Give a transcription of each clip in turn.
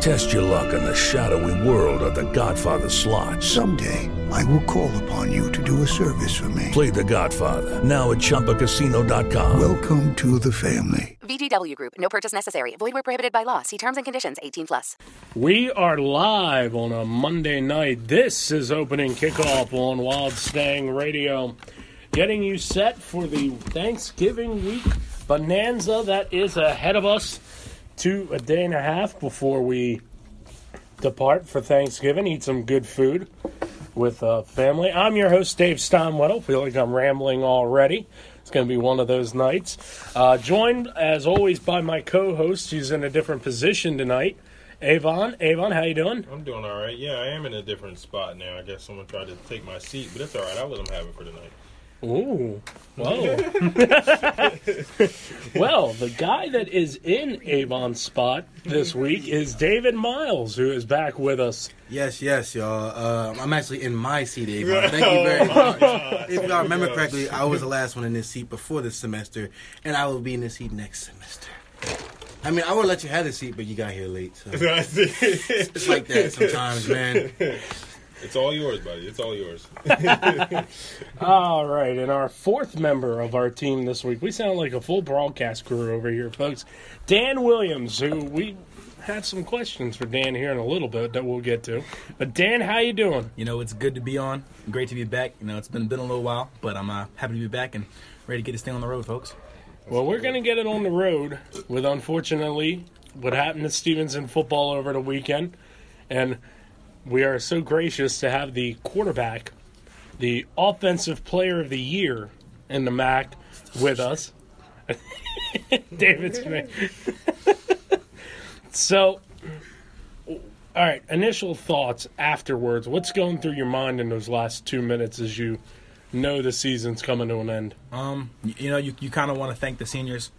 Test your luck in the shadowy world of The Godfather slot. Someday, I will call upon you to do a service for me. Play The Godfather now at ChumbaCasino.com. Welcome to the family. VGW Group. No purchase necessary. Void where prohibited by law. See terms and conditions. 18 plus. We are live on a Monday night. This is opening kickoff on Wild Stang Radio, getting you set for the Thanksgiving week bonanza that is ahead of us. To a day and a half before we depart for Thanksgiving, eat some good food with uh, family. I'm your host, Dave Steinwettle. Feel like I'm rambling already. It's going to be one of those nights. Uh, joined, as always, by my co-host. He's in a different position tonight. Avon, Avon, how you doing? I'm doing all right. Yeah, I am in a different spot now. I guess someone tried to take my seat, but it's all right. I'll let them have it for tonight. Ooh, whoa. well, the guy that is in Avon's spot this week is David Miles, who is back with us. Yes, yes, y'all. Uh, I'm actually in my seat, Avon. Thank you very much. if y'all remember correctly, I was the last one in this seat before this semester, and I will be in this seat next semester. I mean, I would let you have the seat, but you got here late. So. it's like that sometimes, man. It's all yours, buddy. It's all yours. All right, and our fourth member of our team this week, we sound like a full broadcast crew over here, folks. Dan Williams, who we had some questions for Dan here in a little bit that we'll get to. But Dan, how you doing? You know, it's good to be on. Great to be back. You know, it's been been a little while, but I'm uh, happy to be back and ready to get this thing on the road, folks. Well, we're going to get it on the road with, unfortunately, what happened to Stevenson football over the weekend. And we are so gracious to have the quarterback, the offensive player of the year in the MAC with us. David Smith. so, all right, initial thoughts afterwards. What's going through your mind in those last two minutes as you know the season's coming to an end? Um, you know, you, you kind of want to thank the seniors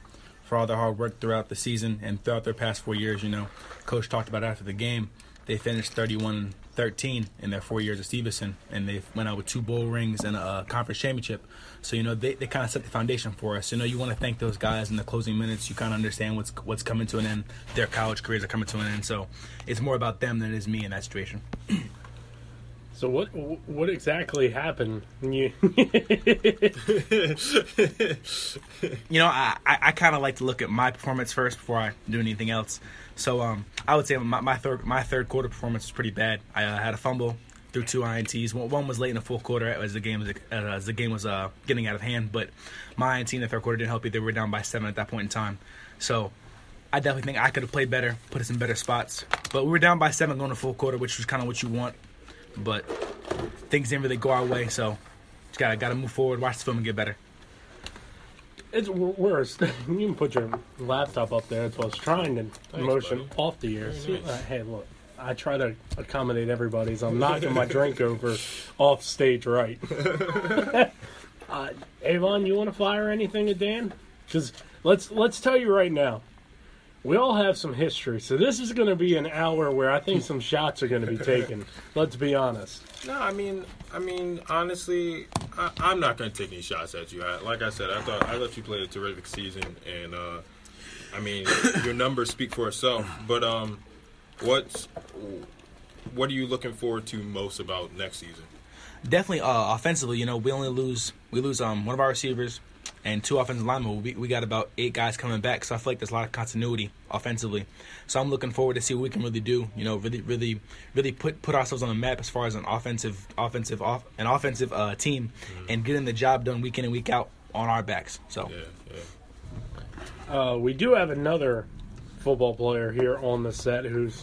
for all their hard work throughout the season and throughout their past four years. You know, Coach talked about after the game. They finished 31 13 in their four years at Stevenson, and they went out with two bowl rings and a conference championship. So, you know, they, they kind of set the foundation for us. You know, you want to thank those guys in the closing minutes. You kind of understand what's what's coming to an end. Their college careers are coming to an end. So it's more about them than it is me in that situation. So what what exactly happened? when You you know, I, I, I kind of like to look at my performance first before I do anything else. So um, I would say my, my third my third quarter performance was pretty bad. I uh, had a fumble through two ints. One, one was late in the fourth quarter as the game was uh, as the game was uh, getting out of hand. But my INT in the third quarter didn't help either. We were down by seven at that point in time. So I definitely think I could have played better, put us in better spots. But we were down by seven going to the full quarter, which was kind of what you want. But things didn't really go our way, so just gotta gotta move forward, watch the film, and get better. It's worse. You can put your laptop up there. That's what I was trying to motion buddy. off the air. Very nice. uh, hey, look, I try to accommodate everybody. So I'm knocking my drink over off stage right. uh, Avon, you want to fire anything at Dan? Because let's let's tell you right now, we all have some history. So this is going to be an hour where I think some shots are going to be taken. Let's be honest. No, I mean, I mean, honestly, I, I'm not going to take any shots at you. I, like I said, I thought I let you play a terrific season, and uh, I mean, your numbers speak for itself. But um, what's what are you looking forward to most about next season? definitely uh, offensively, you know, we only lose we lose um one of our receivers and two offensive linemen. We, we got about eight guys coming back, so I feel like there's a lot of continuity offensively. So I'm looking forward to see what we can really do. You know, really, really, really put put ourselves on the map as far as an offensive, offensive, off an offensive uh, team, and getting the job done week in and week out on our backs. So Yeah, yeah. Uh, we do have another football player here on the set who's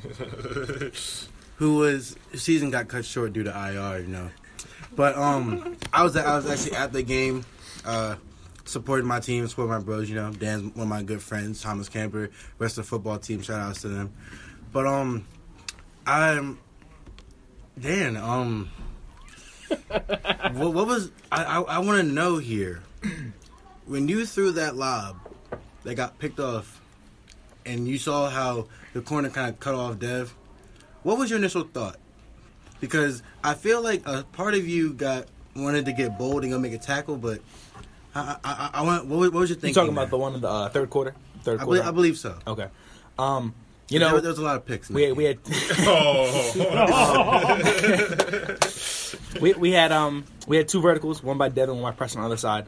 Who was season got cut short due to IR, you know. But um, I was I was actually at the game, uh, supporting my team, supporting my bros. You know, Dan's one of my good friends, Thomas Camper, rest of the football team. Shout outs to them. But um, I'm Dan. Um, what, what was I? I, I want to know here. When you threw that lob, that got picked off, and you saw how the corner kind of cut off Dev, what was your initial thought? Because I feel like a part of you got wanted to get bold and go make a tackle, but I I, I, I want what, was- what was your thing? You thinking? talking about the one in the uh, third quarter? Third I quarter. believe, I believe so. Okay. Um, you know, there was a lot of picks. we that we had Oh, we, we had um we had two verticals, one by Devin, one by Preston on the other side,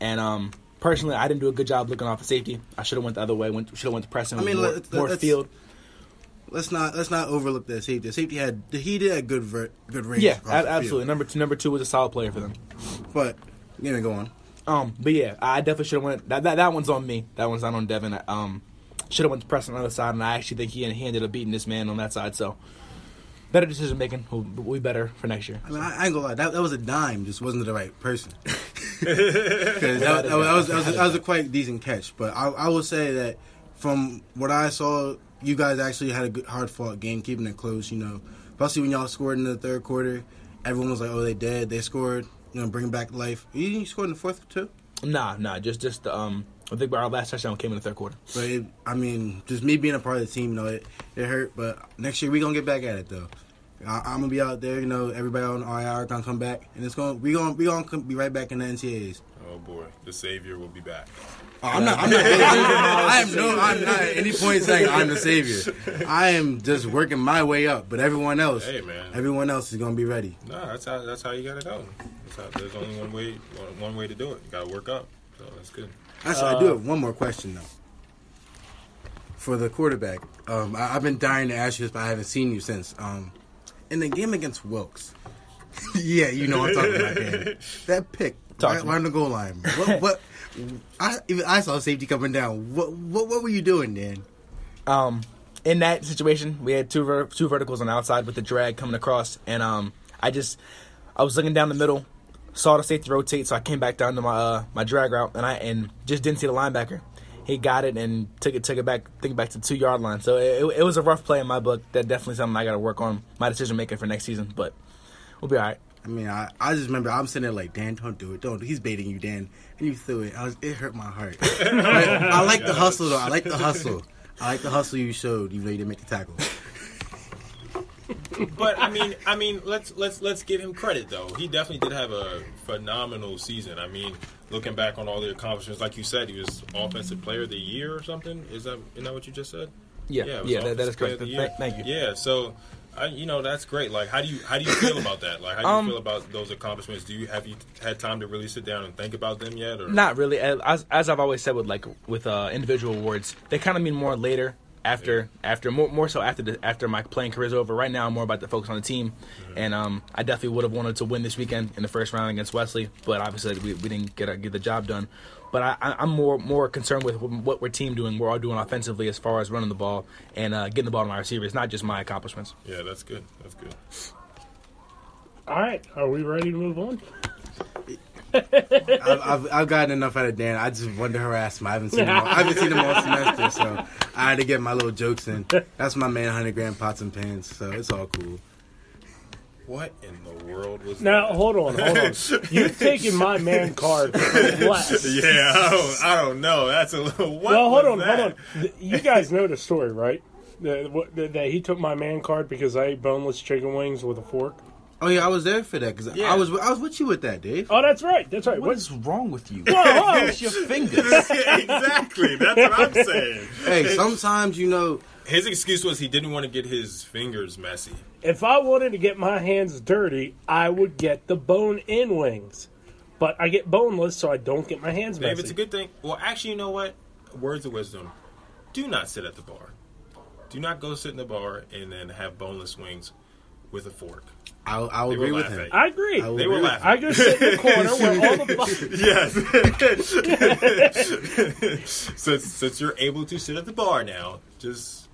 and um personally I didn't do a good job looking off of safety. I should have went the other way. Went should have went to Preston. I mean, more, let's- more let's- field. let's not let's not overlook that safety. Safety had he did a good ver, good range. Yeah, the absolutely. Number two, number two was a solid player for them. But you know, go on. Um, but yeah, I definitely should have went. That, that that one's on me. That one's not on Devin. Um, should have went to Preston on the other side, and I actually think he, he ended up beating this man on that side. So better decision making will be better for next year. I mean, I, I ain't gonna lie. That, that was a dime. Just wasn't the right person. Because that, that, was, that, was, that, was, that was a quite decent catch. But I, I will say that from what I saw, you guys actually had a good, hard fought game, keeping it close. You know, especially when y'all scored in the third quarter, everyone was like, "Oh, they dead." They scored. You know, bring back life. You, scored in the fourth too. Nah, nah, just just um, I think our last touchdown came in the third quarter. But it, I mean, just me being a part of the team, you know, it, it hurt. But next year we gonna get back at it though. I, I'm gonna be out there, you know. Everybody on IR gonna come back, and it's gonna we gonna we gonna be right back in the NCAA's. Oh boy, the savior will be back. Oh, I'm not. I'm not. I am no. I'm not at any point saying I'm the savior. I am just working my way up. But everyone else, Hey, man. everyone else is gonna be ready. No, that's how that's how you gotta go. That's how, there's only one way one, one way to do it. You gotta work up. So that's good. Actually, I do have one more question though. For the quarterback, um, I, I've been dying to ask you this, but I haven't seen you since. Um, in the game against Wilkes, yeah, you know what I'm talking about. Dan. That pick Talk right, on the goal line. What? what I even I saw safety coming down. What? What? What were you doing, then? Um, in that situation, we had two ver- two verticals on the outside with the drag coming across, and um, I just I was looking down the middle, saw the safety rotate, so I came back down to my uh, my drag route, and I and just didn't see the linebacker. He got it and took it took it back, took it back to the two yard line. So it, it was a rough play in my book. That definitely something I got to work on my decision making for next season, but we'll be all right. I mean, I, I just remember I'm sitting there like, Dan, don't do it, don't. He's baiting you, Dan, and you threw it. I was, it hurt my heart. But I like the hustle though. I like the hustle. I like the hustle you showed, even though you didn't make the tackle. But I mean, I mean, let's let's let's give him credit though. He definitely did have a phenomenal season. I mean, looking back on all the accomplishments, like you said, he was offensive player of the year or something. Is that isn't that what you just said? Yeah, it was yeah, that, that is offensive correct. Th- thank you. Yeah, so. I, you know that's great. Like, how do you how do you feel about that? Like, how do you Um, feel about those accomplishments? Do you have you had time to really sit down and think about them yet? Or Not really. As, as I've always said with like with uh, individual awards, they kind of mean more later. After, after more, more so after the after my playing career is over. Right now, I'm more about the focus on the team, and um, I definitely would have wanted to win this weekend in the first round against Wesley, but obviously we, we didn't get get the job done. But I, I, I'm more more concerned with what we're team doing, we're all doing offensively as far as running the ball and uh, getting the ball to my receivers, not just my accomplishments. yeah, that's good. That's good. All right, are we ready to move on? I've, I've, I've gotten enough out of Dan. I just wanted to harass him. I haven't seen him. All, I haven't seen him all semester, so I had to get my little jokes in. That's my man, hundred grand pots and pans. So it's all cool. What in the world was Now that? hold on, hold on. You've taken my man card for less. Yeah, I don't, I don't know. That's a little. What well, hold was on, that? hold on. You guys know the story, right? That that- that he took my man card because I ate boneless chicken wings with a fork. Oh yeah, I was there for that because Yeah. I was I was with you with that, Dave. Oh, that's right. That's right. What What is wrong with you? Whoa, whoa. Use your fingers. exactly. That's what I'm saying. Hey, sometimes you know. His excuse was he didn't want to get his fingers messy. If I wanted to get my hands dirty, I would get the bone-in wings. But I get boneless, so I don't get my hands Dave, messy. it's a good thing. Well, actually, you know what? Words of wisdom. Do not sit at the bar. Do not go sit in the bar and then have boneless wings with a fork. I I will agree with him. I agree. I They were agree laughing. I go sit in the corner where all the bu- Yes. since since you're able to sit at the bar now, just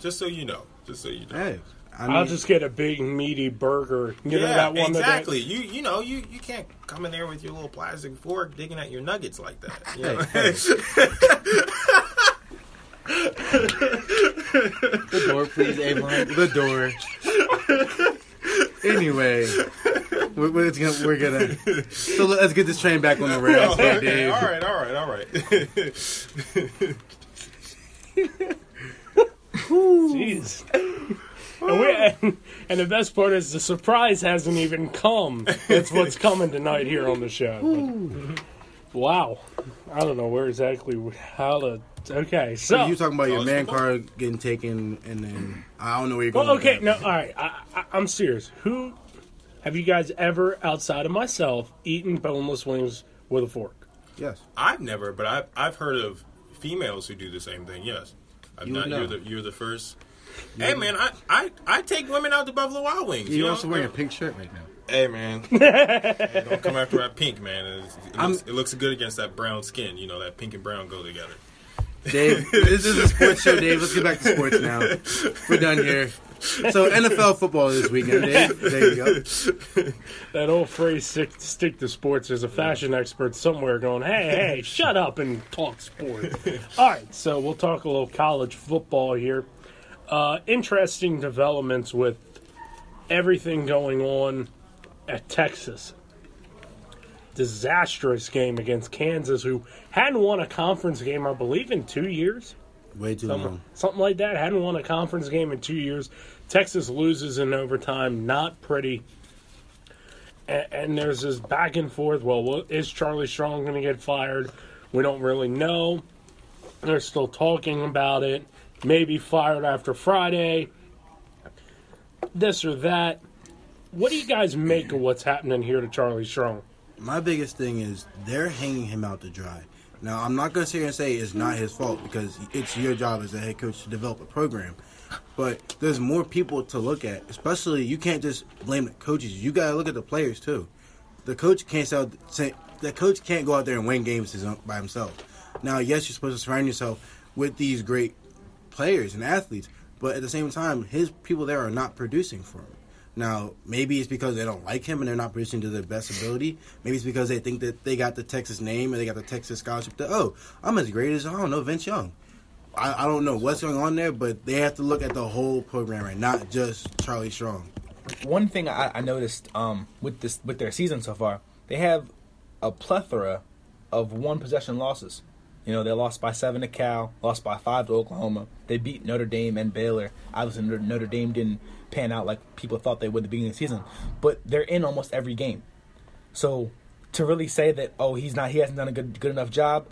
just so you know, just so you know. Hey, I mean, I'll just get a big meaty burger. You know yeah, that one exactly. that You you know you, you can't come in there with your little plastic fork digging at your nuggets like that. You know? Hey, the door, please, Avon. The door. anyway, we're, we're gonna, we're gonna. So let's get this train back on the rails, here, okay, Dave. all right, all right, all right. Jeez. And, we, and, and the best part is the surprise hasn't even come. That's what's coming tonight here on the show. But- wow. I don't know where exactly how to. Okay, so you talking about your man football? card getting taken, and then I don't know where you're going. Well, with okay, that. no, all right. I, I, I'm serious. Who have you guys ever, outside of myself, eaten boneless wings with a fork? Yes. I've never, but I've I've heard of females who do the same thing. Yes, I've You not. know. You're the you're the first. Hey man, I, I I take women out to Buffalo Wild Wings. You're you know? also wearing a pink shirt right now. Hey man, Hey, don't come after that pink man. It's- It, looks, it looks good against that brown skin. You know that pink and brown go together. Dave, this is a sports show, Dave. Let's get back to sports now. We're done here. So NFL football this weekend, Dave. There you go. That old phrase stick, stick to sports. There's a fashion expert somewhere going, hey, hey, shut up and talk sports. All right, so we'll talk a little college football here. Uh, interesting developments with everything going on at Texas. Disastrous game against Kansas, who hadn't won a conference game, I believe, in two years. Way too Something, long. something like that. Hadn't won a conference game in two years. Texas loses in overtime. Not pretty. And, and there's this back and forth. Well, is Charlie Strong going to get fired? We don't really know. They're still talking about it. Maybe fired after Friday. This or that. What do you guys make of what's happening here to Charlie Strong? My biggest thing is they're hanging him out to dry. Now, I'm not going to sit here and say it's not his fault because it's your job as a head coach to develop a program. But there's more people to look at. Especially, you can't just blame the coaches. You got to look at the players too. The coach can't sell. The coach can't go out there and win games by himself. Now, yes, you're supposed to surround yourself with these great players and athletes, but at the same time, his people there are not producing for him. Now, maybe it's because they don't like him and they're not producing to their best ability. Maybe it's because they think that they got the Texas name and they got the Texas scholarship. That oh, I'm as great as I don't know Vince Young. I, I don't know what's going on there, but they have to look at the whole program and not just Charlie Strong. One thing I, I noticed um, with this with their season so far, they have a plethora of one possession losses. You know, they lost by seven to Cal, lost by five to Oklahoma. They beat Notre Dame and Baylor. Obviously, Notre- Dame didn't pan out like people thought they would at the beginning of the season, but they're in almost every game. So to really say that oh he's not he hasn't done a good good enough job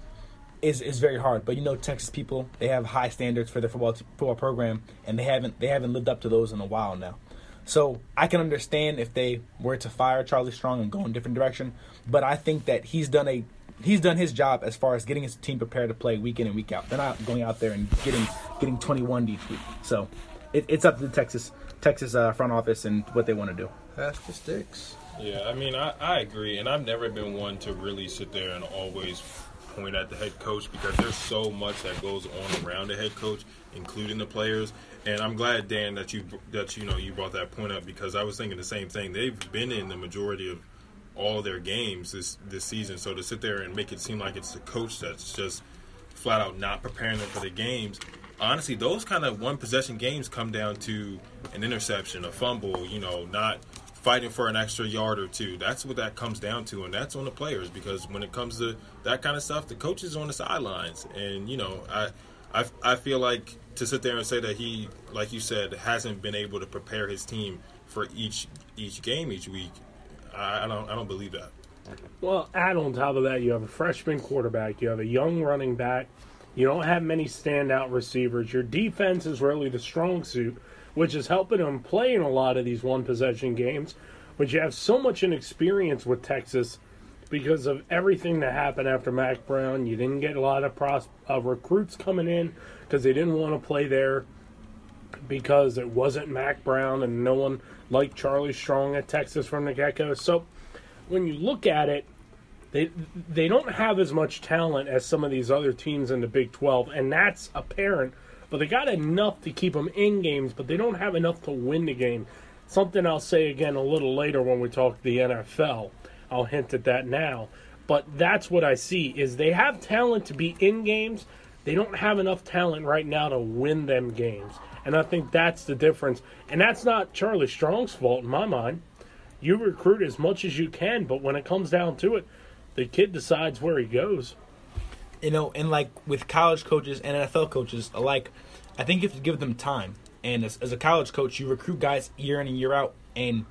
is is very hard. But you know Texas people they have high standards for their football football program and they haven't they haven't lived up to those in a while now. So I can understand if they were to fire Charlie Strong and go in a different direction, but I think that he's done a he's done his job as far as getting his team prepared to play week in and week out. They're not going out there and getting getting 21 each week. So it, it's up to the Texas Texas uh, front office and what they want to do. Pass the sticks. Yeah, I mean, I, I agree, and I've never been one to really sit there and always point at the head coach because there's so much that goes on around the head coach, including the players. And I'm glad, Dan, that you that you know you brought that point up because I was thinking the same thing. They've been in the majority of all their games this this season, so to sit there and make it seem like it's the coach that's just flat out not preparing them for the games. Honestly, those kind of one possession games come down to an interception, a fumble, you know, not fighting for an extra yard or two. That's what that comes down to, and that's on the players because when it comes to that kind of stuff, the coach is on the sidelines, and you know, I, I, I feel like to sit there and say that he, like you said, hasn't been able to prepare his team for each each game each week. I, don't, I don't believe that. Well, add on top of that, you have a freshman quarterback, you have a young running back, you don't have many standout receivers. Your defense is really the strong suit, which is helping them play in a lot of these one possession games. But you have so much inexperience with Texas because of everything that happened after Mack Brown. You didn't get a lot of pros- uh, recruits coming in because they didn't want to play there because it wasn't Mack Brown and no one liked Charlie Strong at Texas from the get go. So when you look at it, they they don't have as much talent as some of these other teams in the Big 12, and that's apparent. But they got enough to keep them in games, but they don't have enough to win the game. Something I'll say again a little later when we talk the NFL. I'll hint at that now. But that's what I see is they have talent to be in games. They don't have enough talent right now to win them games. And I think that's the difference. And that's not Charlie Strong's fault in my mind. You recruit as much as you can, but when it comes down to it, the kid decides where he goes. you know, and like with college coaches and NFL coaches alike, I think you have to give them time. And as, as a college coach, you recruit guys year in and year out, and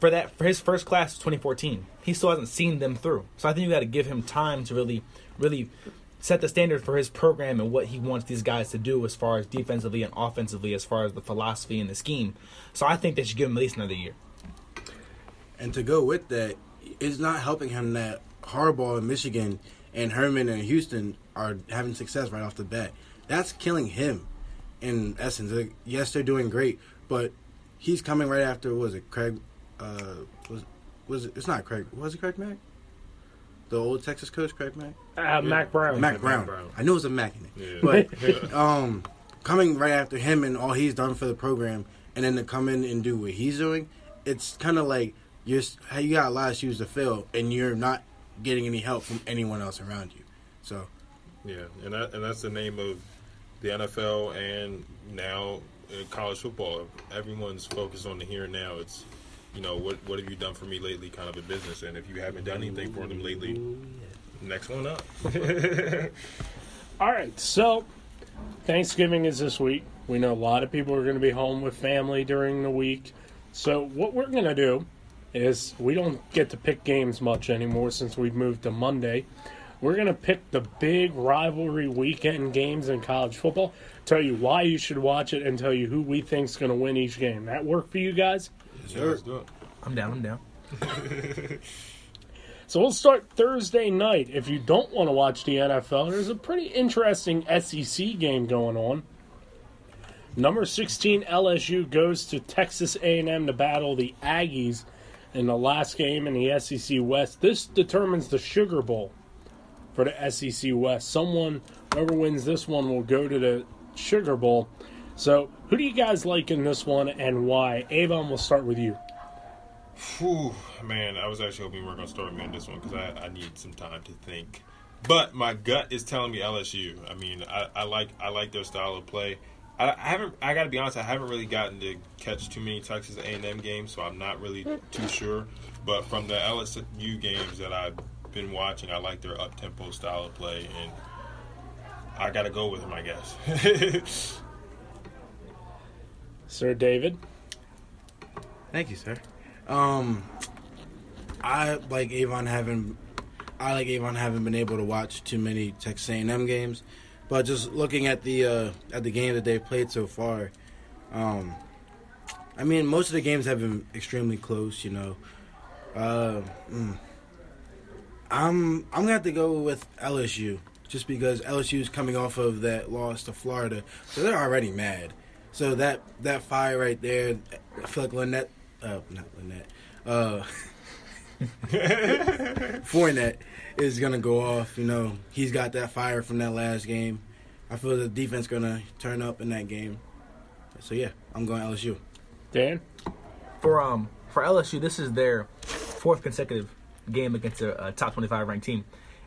for that for his first class 2014 he still hasn't seen them through so i think you got to give him time to really really set the standard for his program and what he wants these guys to do as far as defensively and offensively as far as the philosophy and the scheme so i think they should give him at least another year And to go with that, it's not helping him that Harbaugh in Michigan and Herman in Houston are having success right off the bat. That's killing him, in essence. Yes, they're doing great, but he's coming right after. Was it Craig? Uh, was was it? It's not Craig. Was it Craig Mack? The old Texas coach, Craig Mack. Uh, Mack Brown. Mac Mack Brown. Brown. I knew it was a Mac in it. Yeah. But um, coming right after him and all he's done for the program, and then to come in and do what he's doing, it's kind of like you're you got a lot of shoes to fill, and you're not getting any help from anyone else around you. So Yeah, and that, and that's the name of the NFL and now uh, college football. Everyone's focused on the here and now. It's you know what what have you done for me lately, kind of a business. And if you haven't done anything for them lately, next one up. All right, so Thanksgiving is this week. We know a lot of people are going to be home with family during the week. So what we're going to do is we don't get to pick games much anymore since we've moved to Monday. We're going to pick the big rivalry weekend games in college football, tell you why you should watch it, and tell you who we think's going to win each game. That work for you guys? Yeah, let's do it. i'm down i'm down So we'll start Thursday night. If you don't want to watch the NFL, there's a pretty interesting SEC game going on. Number 16 LSU goes to Texas A&M to battle the Aggies in the last game in the SEC West. This determines the Sugar Bowl for the SEC West. Someone, whoever wins this one, will go to the Sugar Bowl. So, who do you guys like in this one and why? Avon, we'll start with you. Whew, man, I was actually hoping we were going to start me on this one because I, I need some time to think. But my gut is telling me LSU. I mean, I, I like I like their style of play. I, I haven't. I got to be honest. I haven't really gotten to catch too many Texas A&M games, so I'm not really too sure. But from the LSU games that I've been watching, I like their up tempo style of play, and I got to go with them. I guess. Sir David. thank you, sir. Um, I like Avon having, I like Avon having been able to watch too many Texas A&M games, but just looking at the uh, at the game that they've played so far, um, I mean most of the games have been extremely close. You know, uh, mm, I'm I'm gonna have to go with LSU just because LSU is coming off of that loss to Florida, so they're already mad. So that that fire right there, I feel like Lynette, uh, not Lynette, uh, Fournette is gonna go off. You know, he's got that fire from that last game. I feel the defense gonna turn up in that game. So yeah, I'm going LSU. Dan? for um for LSU, this is their fourth consecutive game against a, a top 25 ranked team,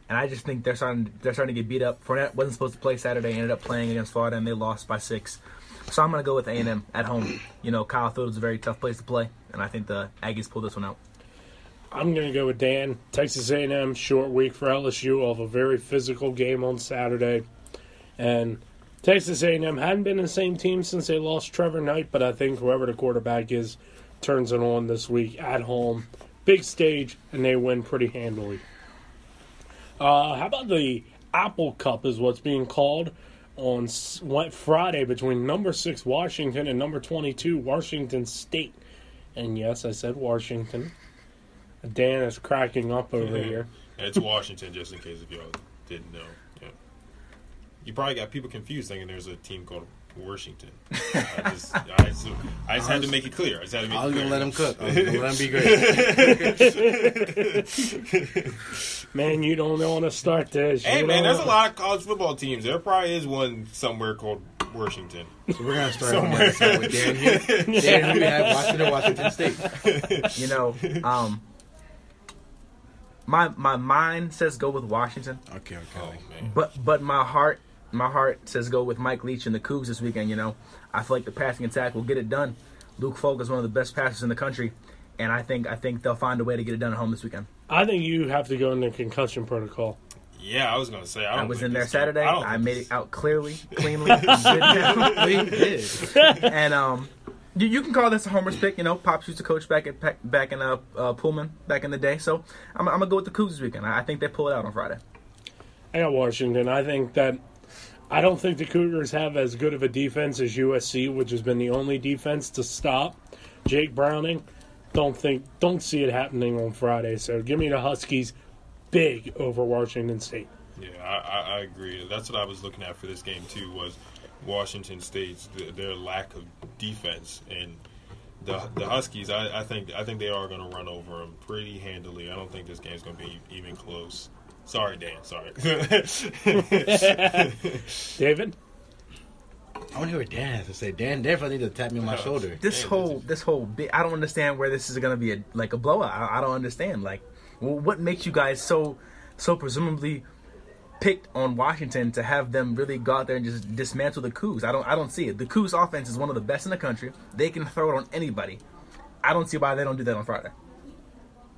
and I just think they're starting they're starting to get beat up. Fournette wasn't supposed to play Saturday, ended up playing against Florida, and they lost by six. So I'm going to go with A&M at home. You know, Kyle Field is a very tough place to play, and I think the Aggies pull this one out. I'm going to go with Dan. Texas A&M short week for LSU. Have a very physical game on Saturday, and Texas A&M hadn't been the same team since they lost Trevor Knight, but I think whoever the quarterback is turns it on this week at home, big stage, and they win pretty handily. Uh, how about the Apple Cup is what's being called on Friday between number six Washington and number 22 Washington State. And yes, I said Washington. Dan is cracking up over here. it's Washington, just in case if y'all didn't know. Yeah. You probably got people confused thinking there's a team called Washington. I just, I just, I just had to make it clear. I just had to make I was it gonna let him cook. I was gonna let him be great. Man, you don't want to start this. Hey You man, there's a wanna- lot of college football teams. There probably is one somewhere called Washington. So we're gonna start on that with Dan here. Dan, who Washington, Washington State. You know, um, my my mind says go with Washington, Okay, okay. Oh man. but but my heart my heart says go with Mike Leach and the Cougs this weekend. You know, I feel like the passing attack will get it done. Luke Falk is one of the best passers in the country, and I think I think they'll find a way to get it done at home this weekend. I think you have to go into concussion protocol. Yeah, I was gonna say. I, I don't was in there Saturday. don't I, made this- it out clearly, cleanly, and good now. We did. and um, you, you can call this a homer's pick. You know, Pops used to coach back at back in uh, uh, Pullman back in the day. So I'm, I'm gonna go with the Cougs this weekend. I, I think they pull it out on Friday. I got Washington. I think that I don't think the Cougars have as good of a defense as USC, which has been the only defense to stop Jake Browning. Don't think don't see it happening on Friday. So give me the Huskies big over Washington State. Yeah, I, I, agree. That's what I was looking at for this game too. Was Washington State's their lack of defense and the the Huskies. I, I think I think they are going to run over them pretty handily. I don't think this game's going to be even close. Sorry, Dan. Sorry. David, I want to hear what Dan has to say. Dan definitely needs to tap me on my shoulder. This whole this whole bit, I don't understand where this is gonna be a, like a blowout. I, I don't understand. Like, wh- what makes you guys so so presumably picked on Washington to have them really go out there and just dismantle the Cougs? I don't I don't see it. The Cougs offense is one of the best in the country. They can throw it on anybody. I don't see why they don't do that on Friday.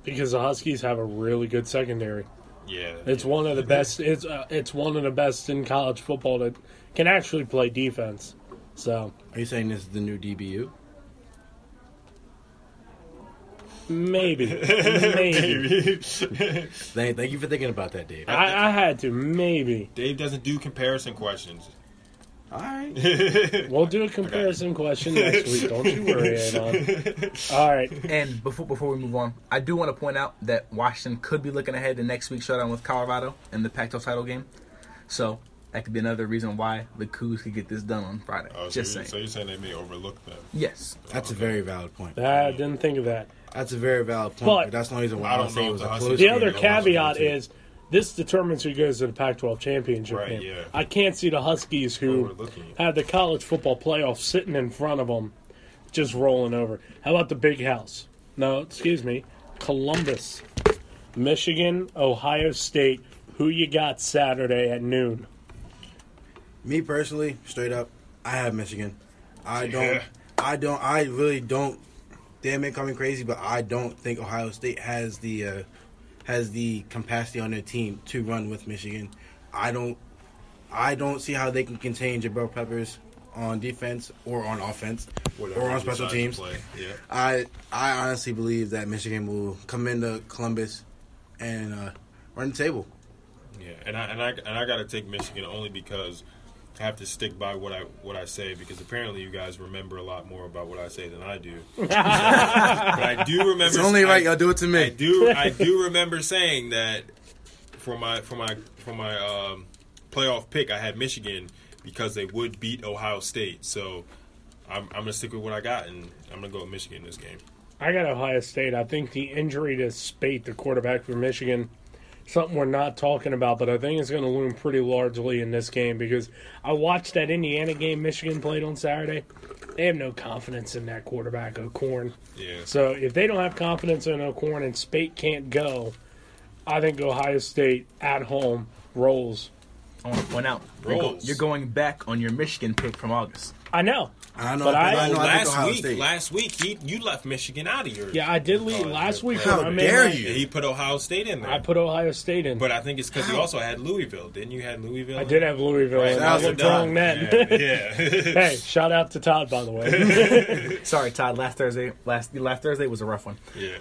because the Huskies have a really good secondary. Yeah, It's one of the best. It's uh, it's one of the best in college football that can actually play defense. So Are you saying this is the new DBU? maybe, maybe. Thank, thank you for thinking about that, Dave. I, I had to maybe. Dave doesn't do comparison questions. All right. We'll do a comparison question next week. Don't you worry, Adon. All right. And before before we move on, I do want to point out that Washington could be looking ahead to next week's showdown with Colorado in the Pac-12 title game. So that could be another reason why the Cougs could get this done on Friday. Oh, so, Just you're, saying. so you're saying they may overlook them? yes. That's a very valid point. I didn't think of that. That's a very valid point. But- But that's the only reason why I I don't don't say it was a Huskies- close The other caveat is this determines who goes to the Pac-12 championship Right, game. yeah. I can't see the Huskies who Overlooking it. have the college football playoff sitting in front of them, just rolling over. How about the Big House? No, excuse me, Columbus, Michigan, Ohio State. Who you got Saturday at noon? Me personally, straight up, I have Michigan. I Yeah. don't. I don't. I really don't. Damn it, coming crazy, but I don't think Ohio State has the uh, has the capacity on their team to run with Michigan. I don't. I don't see how they can contain Jabril Peppers on defense or on offense Whatever or on special teams. Yeah. I I honestly believe that Michigan will come into Columbus and uh, run the table. Yeah, and I and I and I got to take Michigan only because have to stick by what I what I say because apparently you guys remember a lot more about what I say than I do. but I do remember. It's only right I, y'all do it to me. I me. do. I do remember saying that for my for my for my um, playoff pick, I had Michigan because they would beat Ohio State. So I'm, I'm gonna stick with what I got, and I'm gonna go with Michigan in this game. I got Ohio State. I think the injury to Speight, the quarterback for Michigan, something we're not talking about, but I think it's going to loom pretty largely in this game because I watched that Indiana game Michigan played on Saturday. They have no confidence in that quarterback, O'Korn. Yeah. So if they don't have confidence in O'Korn and Speight can't go, I think Ohio State at home rolls. I want to point out you're, go- you're going back on your Michigan pick from August. I know. I know. But I, I- I know. Last Ohio week, State. last week he you left Michigan out of your. Yeah, I did leave Oh, last week. How I made dare my- you. He put Ohio State in there. I put Ohio State in. But I think it's because you also had Louisville. Didn't you have Louisville? I did have Louisville. Right, and Shout I out to looked wrong then. Yeah. yeah. hey, shout out to Todd, by the way. Sorry, Todd. Last Thursday, last last Thursday was a rough one. yeah.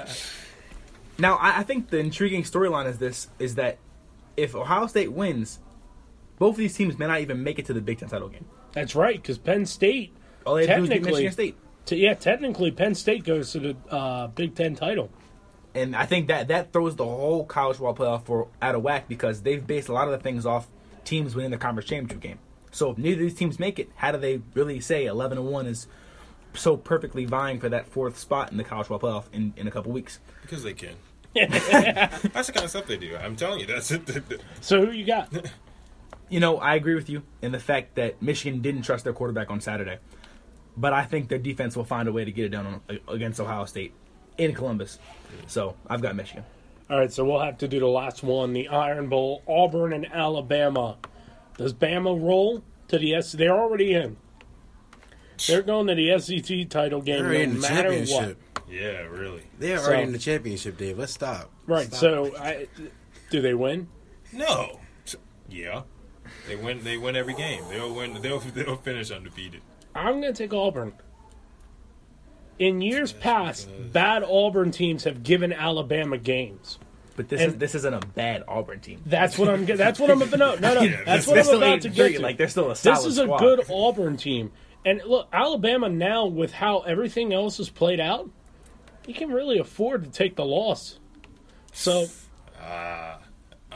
Um, now, I, I think the intriguing storyline is this: is that if Ohio State wins, both of these teams may not even make it to the Big Ten title game. That's right, because Penn State. All they have to do is beat Michigan State. T- yeah, technically, Penn State goes to the uh, Big Ten title. And I think that that throws the whole college football playoff for out of whack because they've based a lot of the things off teams winning the conference championship game. So if neither of these teams make it, how do they really say eleven and one is so perfectly vying for that fourth spot in the college football playoff in, in a couple weeks? because they can. That's the kind of stuff they do. I'm telling you, that's it. So who you got? You know, I agree with you in the fact that Michigan didn't trust their quarterback on Saturday, but I think their defense will find a way to get it done on, against Ohio State in Columbus. So I've got Michigan. All right, so we'll have to do the last one, the Iron Bowl, Auburn and Alabama. Does Bama roll to the S? They're already in. They're going to the SEC title game They're no the matter championship. what. Yeah, really. They're So- already in the championship, Dave. Let's stop. Right. Stop So. I, Do they win? No. Yeah. They win. They win every game. They'll win. They'll they'll finish undefeated. I'm going to take Auburn. In years past, bad Auburn teams have given Alabama games. But this And- is this isn't a bad Auburn team. That's what I'm. get- That's what I'm about. No, no, no. Yeah, that's this- what they're I'm about to get to. like, they're still a solid This is a good Auburn team, and look, Alabama now with how everything else is played out, you can really afford to take the loss. So, Ah,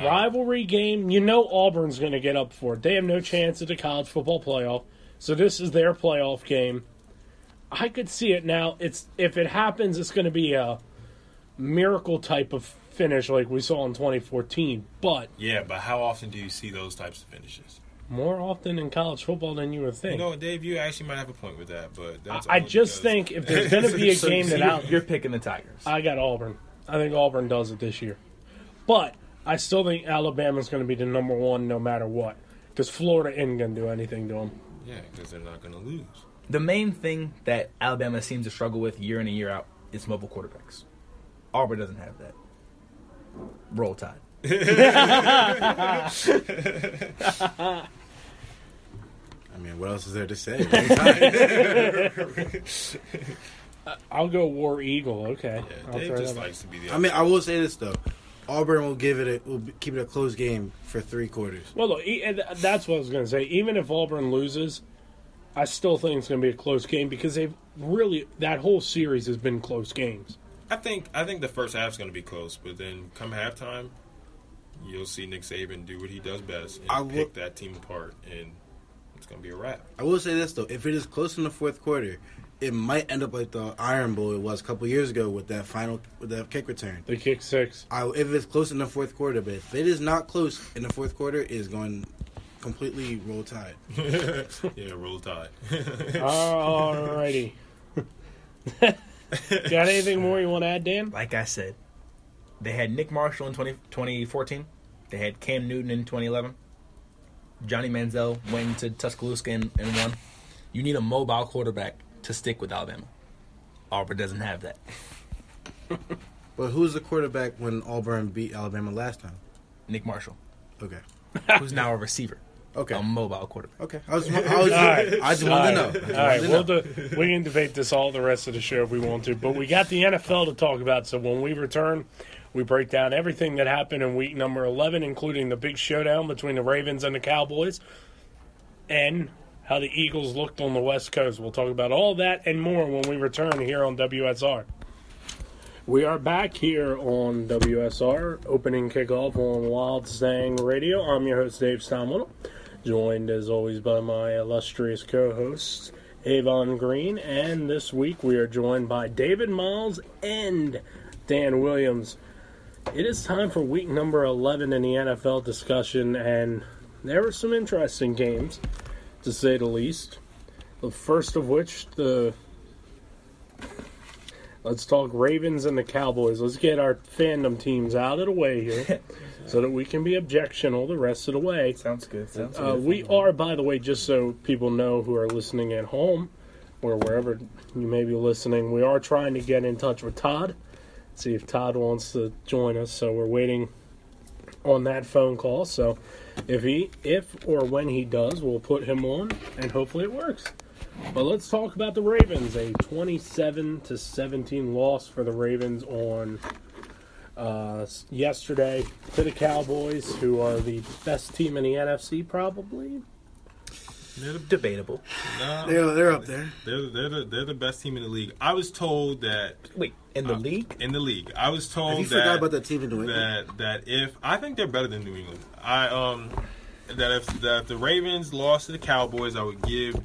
rivalry game. You know Auburn's going to get up for it. They have no chance at the college football playoff, so this is their playoff game. I could see it now. It's if it happens, it's going to be a miracle type of finish like we saw in 2014. But yeah, but how often do you see those types of finishes? More often in college football than you would You think. know, Dave, you actually might have a point with that, but that's I only just think if there's going to be a So- game so that you're, out, you're picking the Tigers. I got Auburn. I think Auburn does it this year, but I still think Alabama's going to be the number one no matter what because Florida isn't going to do anything to them. yeah, because they're not going to lose. the main thing that Alabama seems to struggle with year in and year out is mobile quarterbacks. Auburn doesn't have that. Roll Tide. I mean, what else is there to say? I'll go War Eagle. Okay, Yeah, I'll Dave just likes to be the. I mean, I will say this though. Auburn will give it a will keep it a close game for three quarters. Well, look, e- and that's what I was going to say. Even if Auburn loses, I still think it's going to be a close game because they've really that whole series has been close games. I think I think the first half's going to be close, but then come halftime, you'll see Nick Saban do what he does best and I will- pick that team apart, and it's going to be a wrap. I will say this though: if it is close in the fourth quarter, it might end up like the Iron Bowl it was a couple years ago with that final with that kick return. They kick six. I, if it's close in the fourth quarter, but if it is not close in the fourth quarter, it is going completely roll tide. yeah, roll tide. Alrighty. Got anything more you want to add, Dan? Like I said, they had Nick Marshall in 20, 2014. They had Cam Newton in 2011. Johnny Manziel went to Tuscaloosa and, and won. You need a mobile quarterback to stick with Alabama. Auburn doesn't have that. But who was the quarterback when Auburn beat Alabama last time? Nick Marshall, Okay, who's now a receiver, okay, a mobile quarterback. okay. I was, I was, right. I just wanted right, to know. I just all right. wanted to We'll know. do, we can debate this all the rest of the show if we want to, but we got the NFL to talk about. So when we return, we break down everything that happened in week number eleven, including the big showdown between the Ravens and the Cowboys, and how the Eagles looked on the West Coast. We'll talk about all that and more when we return here on WSR. We are back here on WSR, opening kickoff on Wild Stang Radio. I'm your host, Dave Stamwell, joined as always by my illustrious co hosts, Avon Green, and this week we are joined by David Miles and Dan Williams. It is time for week number 11 in the NFL discussion, and there were some interesting games, to say the least. The first of which, the Let's talk Ravens and the Cowboys. Let's get our fandom teams out of the way here so that we can be objectional the rest of the way. Sounds good. Sounds Uh, we are, by the way, just so people know who are listening at home or wherever you may be listening, we are trying to get in touch with Todd, see if Todd wants to join us. So we're waiting on that phone call. So if he, if or when he does, we'll put him on, and hopefully it works. But let's talk about the Ravens. A 27 to 17 loss for the Ravens on uh, yesterday to the Cowboys, who are the best team in the NFC, probably. They're the, debatable. nah, They're, they're up there. they're, they're, the, they're the best team in the league. I was told that Wait, in the league? in the league. I was told Have you that forgot about that team in New England? that that if I think they're better than New England. I um that if that if the Ravens lost to the Cowboys, I would give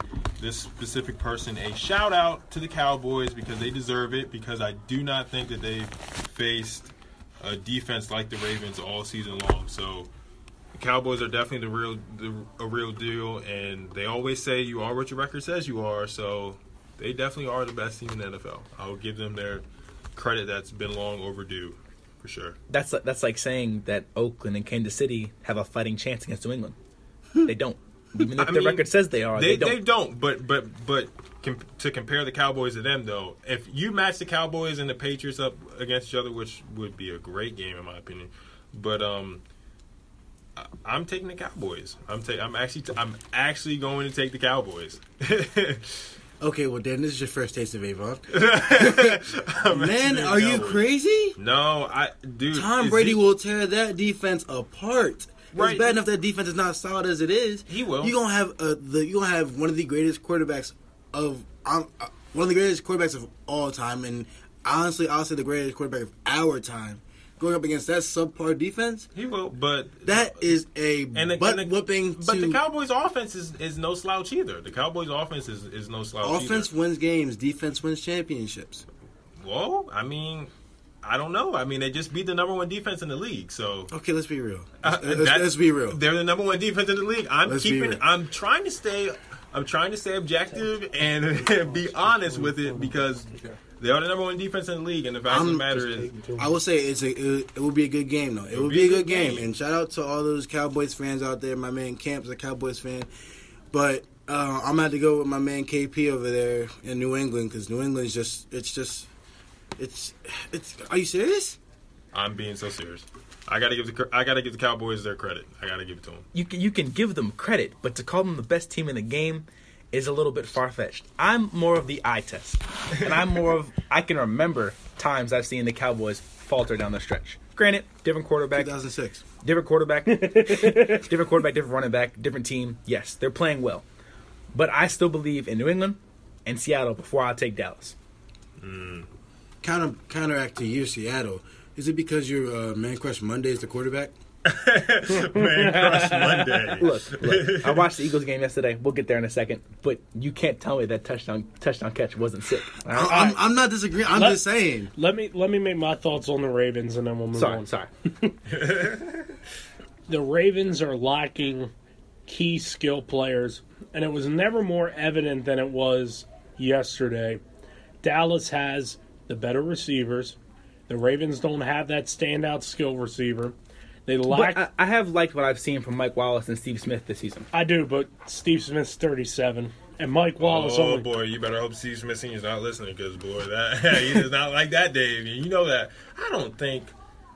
this specific person a shout out to the Cowboys because they deserve it. Because I do not think that they faced a defense like the Ravens all season long. So the Cowboys are definitely the real the, a real deal, and they always say you are what your record says you are. So they definitely are the best team in the NFL. I will give them their credit that's been long overdue for sure. That's like, that's like saying that Oakland and Kansas City have a fighting chance against New England. they don't. Even if I the mean, record says they are, They, they, they don't. don't. But but but com- to compare the Cowboys to them though, if you match the Cowboys and the Patriots up against each other, which would be a great game in my opinion, but um, I'm taking the Cowboys. I'm ta- I'm actually t- I'm actually going to take the Cowboys. Okay, well then this is your first taste of Avon. Man, are you Cowboys. crazy? No, I dude. Tom Brady he- will tear that defense apart. Right. It's bad enough that defense is not solid as it is. He will. You gonna have uh, the you gonna have one of the greatest quarterbacks of um, uh, one of the greatest quarterbacks of all time, and honestly, I'll say the greatest quarterback of our time, going up against that subpar defense. He will, but That is a and butt the- whooping. But the Cowboys' offense is, is no slouch either. The Cowboys' offense is, is no slouch offense either. wins games, defense wins championships. Well, I mean, I don't know. I mean, they just beat the number one defense in the league, so Okay, let's be real. Uh, Let's, let's- let's be real. They're the number one defense in the league. I'm Let's keeping. I'm trying to stay. I'm trying to stay objective and be honest with it because they are the number one defense in the league. And the fact of the matter is, I will say it's a it, it will be a good game though. It will be, a good game. and shout out to all those Cowboys fans out there. My man Camp's a Cowboys fan, but uh, I'm gonna have to go with my man KP over there in New England because New England's just it's just it's it's. Are you serious? I'm being so serious. I gotta give the I gotta give the Cowboys their credit. I gotta give it to them. you can, you can give them credit, but to call them the best team in the game is a little bit far fetched. I'm more of the eye test, and I'm more of I can remember times I've seen the Cowboys falter down the stretch. Granted, different quarterback, 2006. different quarterback, different quarterback, different running back, different team. Yes, they're playing well, but I still believe in New England and Seattle before I take Dallas. Counter counteract to you, Seattle. Is it because your uh, man crush Monday is the quarterback? Man Crush Monday. Look, look, I watched the Eagles game yesterday. We'll get there in a second, but you can't tell me that touchdown touchdown catch wasn't sick. all right? I- I'm, I'm not disagreeing. I'm Let- just saying. Let me let me make my thoughts on the Ravens, and then we'll move Sorry, on. sorry. the Ravens are lacking key skill players, and it was never more evident than it was yesterday. Dallas has the better receivers. The Ravens don't have that standout skill receiver. They lack. But I, I have liked what I've seen from Mike Wallace and Steve Smith this season. I do, but Steve Smith's 37, and Mike Wallace Oh only. boy, you better hope Steve Smith Senior's not listening because boy, that he does not like that, Dave. You know that. I don't think.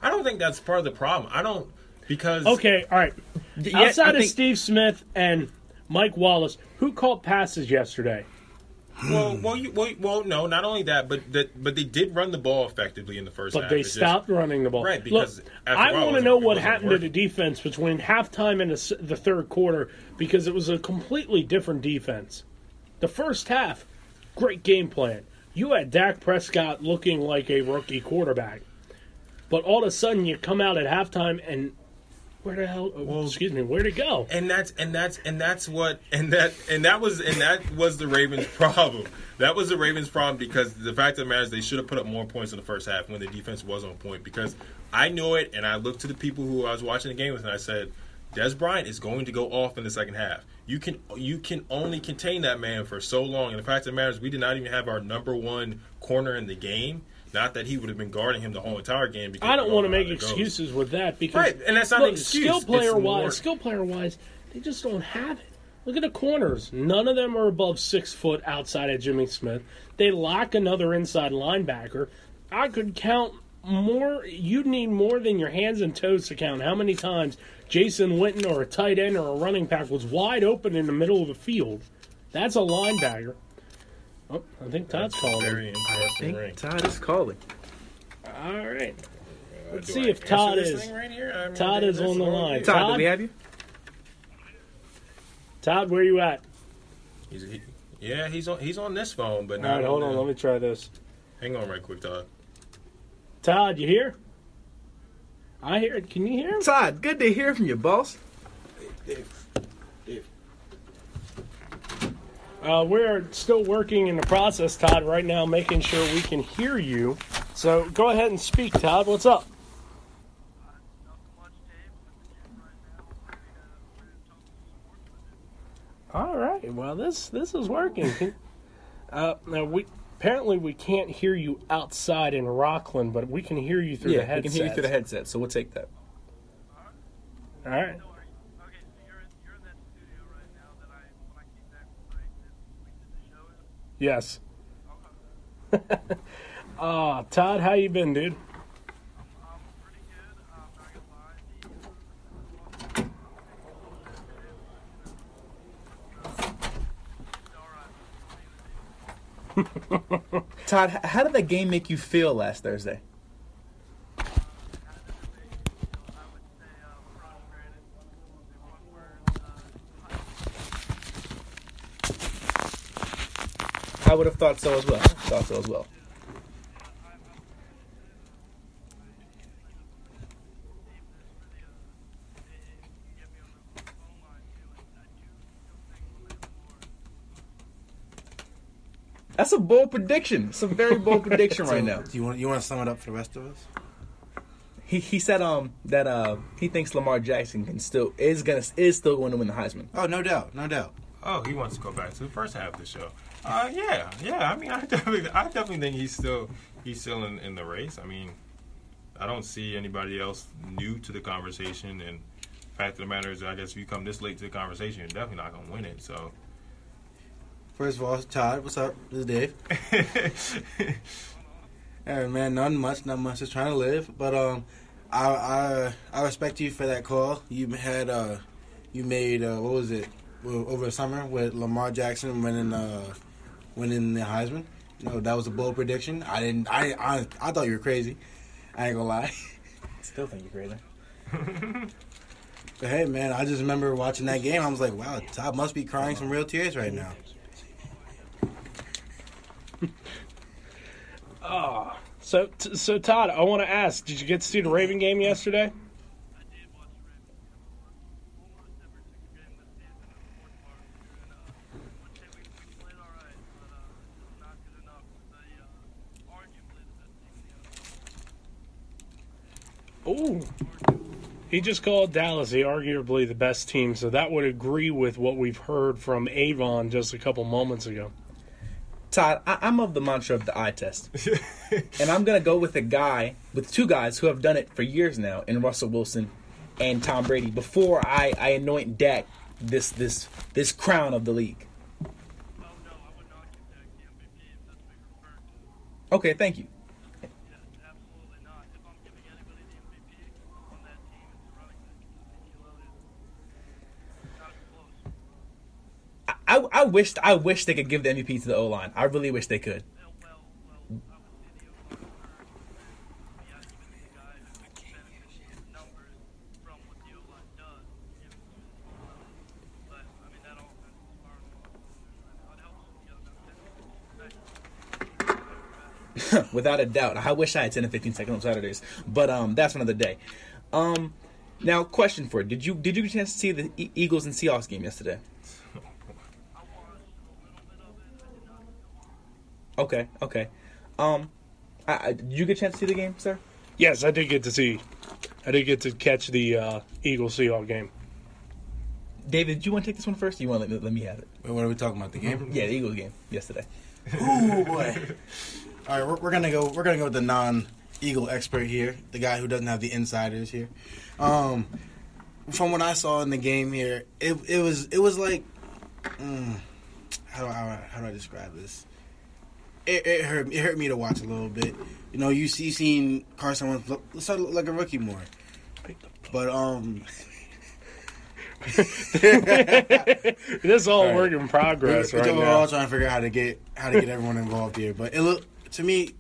I don't think that's part of the problem. I don't because Okay, all right. Yeah, Outside I of think- Steve Smith and Mike Wallace, who caught passes yesterday? Well, hmm. well, you, well, well, no, not only that, but that, but they did run the ball effectively in the first But half. they It just- stopped running the ball. Right, because Look, I want to know what happened to the defense between halftime and the, the third quarter because it was a completely different defense. The first half, great game plan. You had Dak Prescott looking like a rookie quarterback, but all of a sudden you come out at halftime and where the hell? Oh, well, excuse me, where'd it go? and that's and that's and that's what and that and that was and that was the Ravens' problem. That was the Ravens' problem because the fact of the matter is they should have put up more points in the first half when the defense was on point. Because I knew it, and I looked to the people who I was watching the game with, and I said, Dez Bryant is going to go off in the second half. You can you can only contain that man for so long. And the fact of the matter is we did not even have our number one corner in the game. Not that he would have been guarding him the whole entire game. Because I don't want to make that goes. excuses with that because Right, and that's not an look, excuse. Skill It's player more- wise, skill player wise, they just don't have it. Look at the corners; none of them are above six foot outside of Jimmy Smith. They lack another inside linebacker. I could count more. You'd need more than your hands and toes to count how many times Jason Witten or a tight end or a running back was wide open in the middle of the field. That's a linebacker. Oh, I think Todd's calling. him. Very interesting ring. Todd is calling. All right. Uh, Let's Do see I if Todd this is. thing right here? I mean, Todd is that's on the all line. Todd, Todd? do we have you? Todd, where are you at? He's, he, yeah, he's on. He's on this phone, but All not right, hold on. the- Let me try this. Hang on, right quick, Todd. Todd, you here? I hear it. Can you hear him? Todd, good to hear from you, boss. Uh, we're still working in the process, Todd, right now, making sure we can hear you. So go ahead and speak, Todd. What's up? All right. Well, this this is working. Uh, now we apparently we can't hear you outside in Rockland, but we can hear you through the Yeah, we can hear you through the headset, so we'll take that. All right. Yes. Ah, Todd, how you been, dude? Todd, how did that game make you feel last Thursday? Would have thought so as well. Thought so as well. That's a bold prediction. It's a very bold prediction right now. Do you want you want to sum it up for the rest of us? He he said um that uh he thinks Lamar Jackson can still is gonna is still going to win the Heisman. Oh, no doubt, no doubt. Oh, he wants to go back to the first half of the show. Uh, yeah, yeah. I mean, I definitely, I definitely think he's still, he's still in, in the race. I mean, I don't see anybody else new to the conversation. And fact of the matter is, I guess if you come this late to the conversation, you're definitely not gonna win it. So, First of all, Todd, what's up? This is Dave. Hey man, not much, not much. Just trying to live. But um, I I I respect you for that call. You had uh, you made uh, what was it over the summer with Lamar Jackson winning uh, winning the Heisman. You know that was a bold prediction. I didn't. I I, I thought you were crazy. I ain't gonna lie. Still think you're crazy. But hey man, I just remember watching that game. I was like, wow, Todd must be crying some real tears right now. So, t- so Todd, I want to ask: Did you get to see the Raven game yesterday? Ooh. He just called Dallas the arguably the best team, so that would agree with what we've heard from Avon just a couple moments ago. Todd, I, I'm of the mantra of the eye test, and I'm gonna go with a guy with two guys who have done it for years now in Russell Wilson and Tom Brady. Before I, I anoint Dak this this this crown of the league. Okay, thank you. I, I wish I wish they could give the MVP to the O line. I really wish they could. Without a doubt. I wish I had 10 and 15 seconds on Saturdays. But um that's another day. Um now question for you. Did you did you get a chance to see the Eagles and Seahawks game yesterday? Okay, okay. Um I, I, did you get a chance to see the game, sir? Yes, I did get to see. I did get to catch the uh, Eagles Seahawks game. David, did you want to take this one first? Or you want to let me, let me have it? Wait, what are we talking about? The game? Yeah, the Eagles game yesterday. Ooh boy. All right, we're, we're gonna go. We're gonna go with the non-Eagle expert here, the guy who doesn't have the insiders here. Um, from what I saw in the game here, it it was it was like, mm, how do I how do I describe this? It, it hurt it hurt me to watch a little bit. You know, you see seen Carson Wentz look, start look like a rookie more, but um. This is all Right. work in progress We're, right we're all trying to figure out how to get how to get everyone involved here. But it look to me,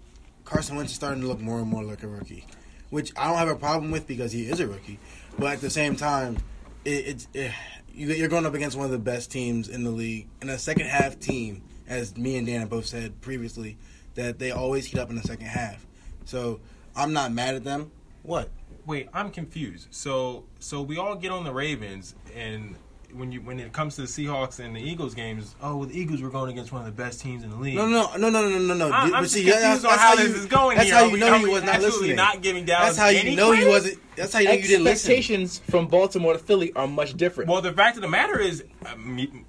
Carson Wentz is starting to look more and more like a rookie, which I don't have a problem with because he is a rookie. But at the same time, it, it's it, you, you're going up against one of the best teams in the league, and a second half team, as me and Dan both said previously, that they always heat up in the second half. So I'm not mad at them. What? Wait, I'm confused. So, so we all get on the Ravens, and when you when it comes to the Seahawks and the Eagles games, oh, well, the Eagles were going against one of the best teams in the league. No, no, no, no, no, no, no. I'm, But I'm see, confused that's- on that's how, you- this is going That's here. how you know he was not absolutely listening. Not giving Dallas That's how you any know he wasn't. That's how you know you didn't listen. Expectations from Baltimore to Philly are much different. Well, the fact of the matter is, uh,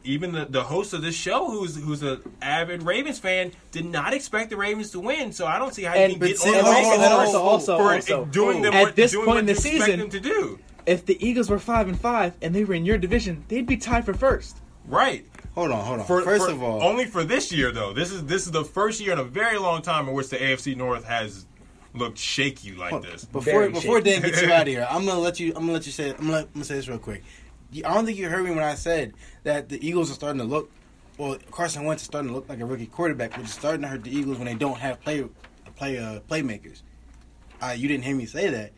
even the, the host of this show, who's who's an avid Ravens fan, did not expect the Ravens to win. So I don't see how And- you can get see, on the hold on, Ravens for- also- also- for also- doing them At what, this doing point what in the season- them to do. If the Eagles were five and five and they were in your division, they'd be tied for first. Right. Hold on, hold on. For, First for- of all, only for this year though. This is this is the first year in a very long time in which the AFC North has looked shaky like this. Before Very before shaky. Dan gets you out of here, I'm gonna let you. I'm gonna let you say. I'm gonna, let, I'm gonna say this real quick. I don't think you heard me when I said that the Eagles are starting to look well, Carson Wentz is starting to look like a rookie quarterback, which is starting to hurt the Eagles when they don't have play play uh, playmakers. Uh, you didn't hear me say that,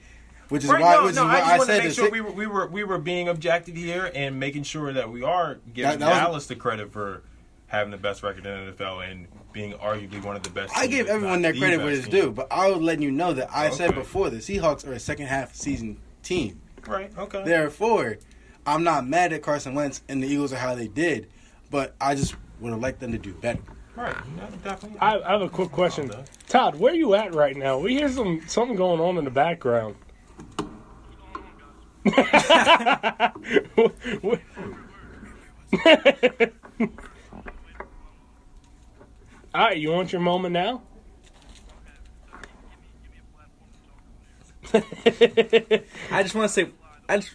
which is Right, why, no, which no, is I why just I, want to make sure six- we were, we were we were being objective here and making sure that we are giving That- that was- Dallas the credit for having the best record in the NFL and being arguably one of the best. I teams, give everyone their credit where best it's due, but I was letting you know that I said before the Seahawks are a second half season team. Right. Okay. Therefore, I'm not mad at Carson Wentz and the Eagles are how they did, but I just would have liked them to do better. Right. No, definitely. I, I have a quick question. Though. Todd, where are you at right now? We hear some something going on in the background. All right, you want your moment now? I just want to say, I just,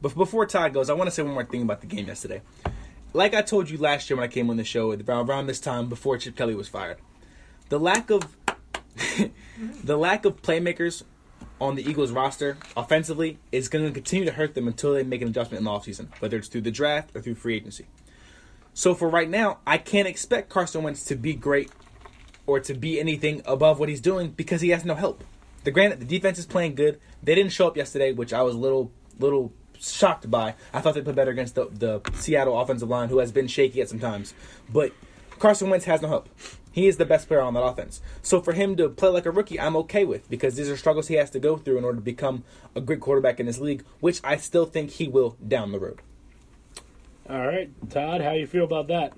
but before Todd goes, I want to say one more thing about the game yesterday. Like I told you last year when I came on the show, around, around this time before Chip Kelly was fired, the lack of the lack of playmakers on the Eagles roster offensively is going to continue to hurt them until they make an adjustment in the offseason, whether it's through the draft or through free agency. So for right now, I can't expect Carson Wentz to be great or to be anything above what he's doing because he has no help. The granted, the defense is playing good. They didn't show up yesterday, which I was a little little shocked by. I thought they played better against the, the Seattle offensive line, who has been shaky at some times. But Carson Wentz has no help. He is the best player on that offense. So for him to play like a rookie, I'm okay with because these are struggles he has to go through in order to become a great quarterback in this league, which I still think he will down the road. All right, Todd, how you feel about that?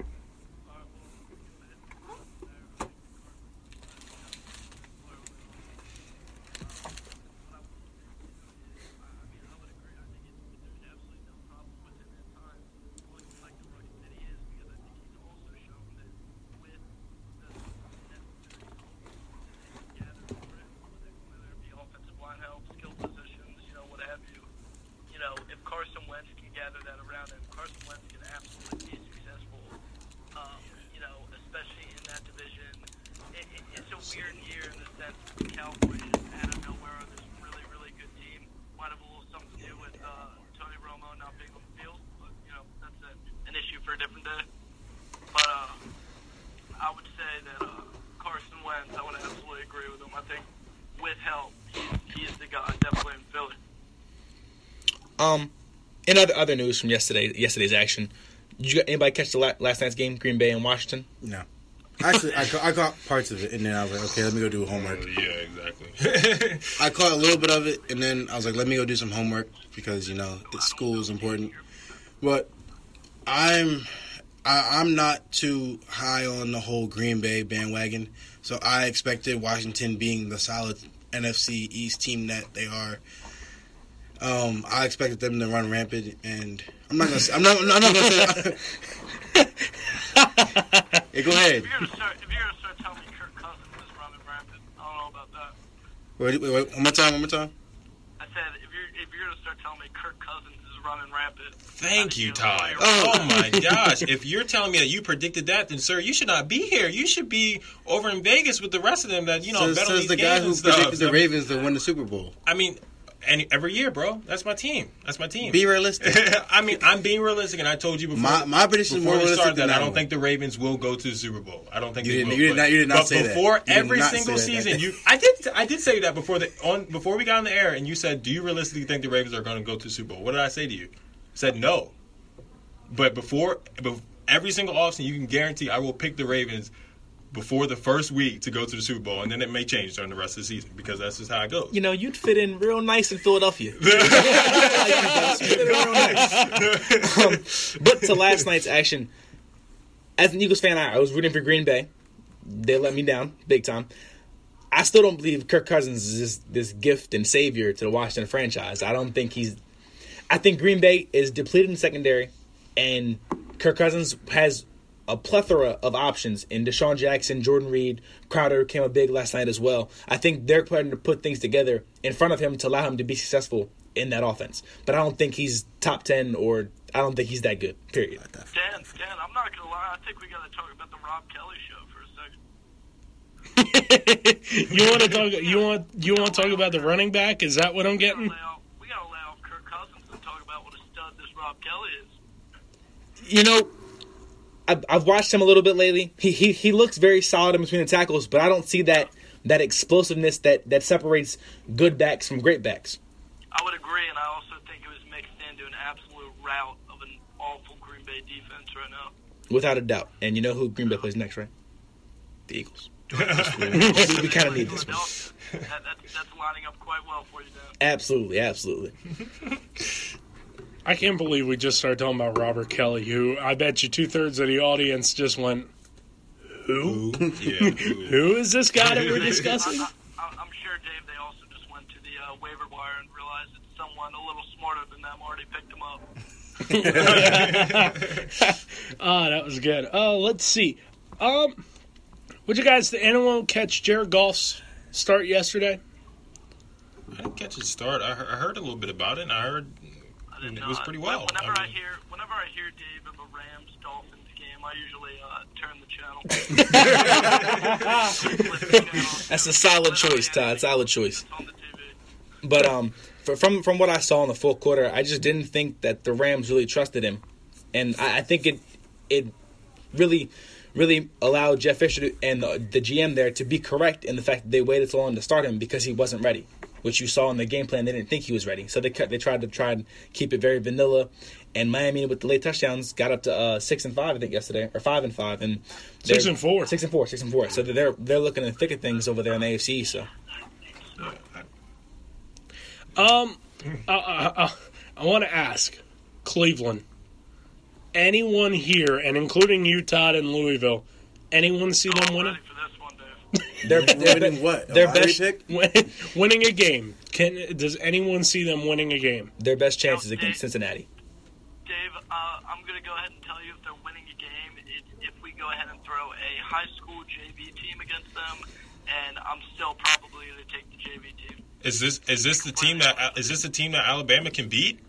offensive line help, skill positions, you know, what have you. You know, if Carson Wentz can gather that around him, Carson Wentz can absolutely be successful. Um, you know, especially in that division. It, it, it's a weird year in the sense that the Cowboys just out of nowhere are this really, really good team. Might have a little something to do with uh, Tony Romo not being on the field, but you know, that's a, an issue for a different day. But uh, I would say that uh, Carson Wentz, I would absolutely agree with him. I think with help, he, he is the guy definitely in Philly. Um, in other other news from yesterday, yesterday's action, did you anybody catch the la- last night's game, Green Bay and Washington? No. Actually, I, ca- I caught parts of it, and then I was like, okay, let me go do homework. Oh, yeah. Exactly. I caught a little bit of it, and then I was like, let me go do some homework because you know the school is important. But I'm I, I'm not too high on the whole Green Bay bandwagon, so I expected Washington being the solid NFC East team that they are. Um, I expected them to run rampant, and I'm not gonna. Say, I'm not. I'm not gonna say. hey, go ahead. If you're gonna start, if you're gonna start telling me Kirk Cousins is running rampant, I don't know about that. Wait, wait, wait, one more time. One more time. I said if you're if you're gonna start telling me Kirk Cousins is running rampant. Thank you, Todd. Oh. Oh my gosh! If you're telling me that you predicted that, then sir, you should not be here. You should be over in Vegas with the rest of them that you know Says, bet on says these the guy and who stuff. predicted the Ravens to win the Super Bowl. I mean, and every year, bro. That's my team. That's my team. Be realistic. I mean, I'm being realistic, and I told you before. My- my prediction is before more we realistic that I don't one. think the Ravens will go to the Super Bowl. I don't think You they didn't- will. you did not. you did not but say that. before You every single that. season, you I did I did say that before the on before we got on the air, and you said, "Do you realistically think the Ravens are going to go to the Super Bowl?" What did I say to you? I said no. But before, bef- every single offseason, you can guarantee I will pick the Ravens before the first week to go to the Super Bowl, and then it may change during the rest of the season because that's just how it goes. You know, you'd fit in real nice in Philadelphia. Um, but to last night's action, as an Eagles fan, I, I was rooting for Green Bay. They let me down big time. I still don't believe Kirk Cousins is this, this gift and savior to the Washington franchise. I don't think he's. I think Green Bay is depleted in secondary, and Kirk Cousins has a plethora of options in DeSean Jackson, Jordan Reed, Crowder came up big last night as well. I think they're planning to put things together in front of him to allow him to be successful in that offense. But I don't think he's top ten or I don't think he's that good. Period. Dan, Dan, I'm not gonna lie. I think we gotta talk about the Rob Kelley show for a second. You want to talk? You want you want to talk about the running back? Is that what I'm We gotta getting? lay we gotta lay off Kirk Cousins and talk about what a stud this Rob Kelley is. you know, I've, I've watched him a little bit lately. He, he he looks very solid in between the tackles, but I don't see that that explosiveness that that separates good backs from great backs. I would agree, and I also think it was mixed into an absolute rout of an awful Green Bay defense right now. Without a doubt. And you know who Green Bay plays next, right? The Eagles. we kind of need this one. Philadelphia. That, that's, that's lining up quite well for you, Dan. Absolutely, absolutely. I can't believe we just started talking about Robert Kelley, who I bet you two thirds of the audience just went, "Who? Yeah. Who is this guy that we're discussing?" I, I'm sure, Dave, they also just went to the uh, waiver wire and realized that someone a little smarter than them already picked him up. Ah, that was good. Oh, let's see. Um, would you guys? Did anyone catch Jared Goff's start yesterday? I didn't catch his start. I heard, I heard a little bit about it, and I heard I didn't it know. was pretty well. Whenever I I, hear, whenever I hear Dave of a Rams Dolphins game, I usually uh, turn the channel. That's a solid choice, Todd. Solid choice. It's on the TV. But um, for, from from what I saw in the full quarter, I just didn't think that the Rams really trusted him, and I, I think it it really really allowed Jeff Fisher to, and the, the GM there to be correct in the fact that they waited so long to start him because he wasn't ready. Which you saw in the game plan, they didn't think he was ready, so they cut, they tried to try and keep it very vanilla. And Miami with the late touchdowns got up to uh, six and five, I think yesterday, or five and five, and Six and four. six and four, six and four. So they're they're looking in the thick of things over there in the AFC. So Um, I, I, want to ask Cleveland. Anyone here, and including you, Todd, and Louisville, anyone see them winning? ready for this one, Dave. They're, they're Winning what? A Their best pick? Win- winning a game. Can does anyone see them winning a game? their best chances No, against Cincinnati. Dave, uh, I'm going to go ahead and tell you if they're winning a game it, if we go ahead and throw a high school JV team against them, and I'm still probably going to take the JV team. Is this is this the team that is this the team that Alabama can beat?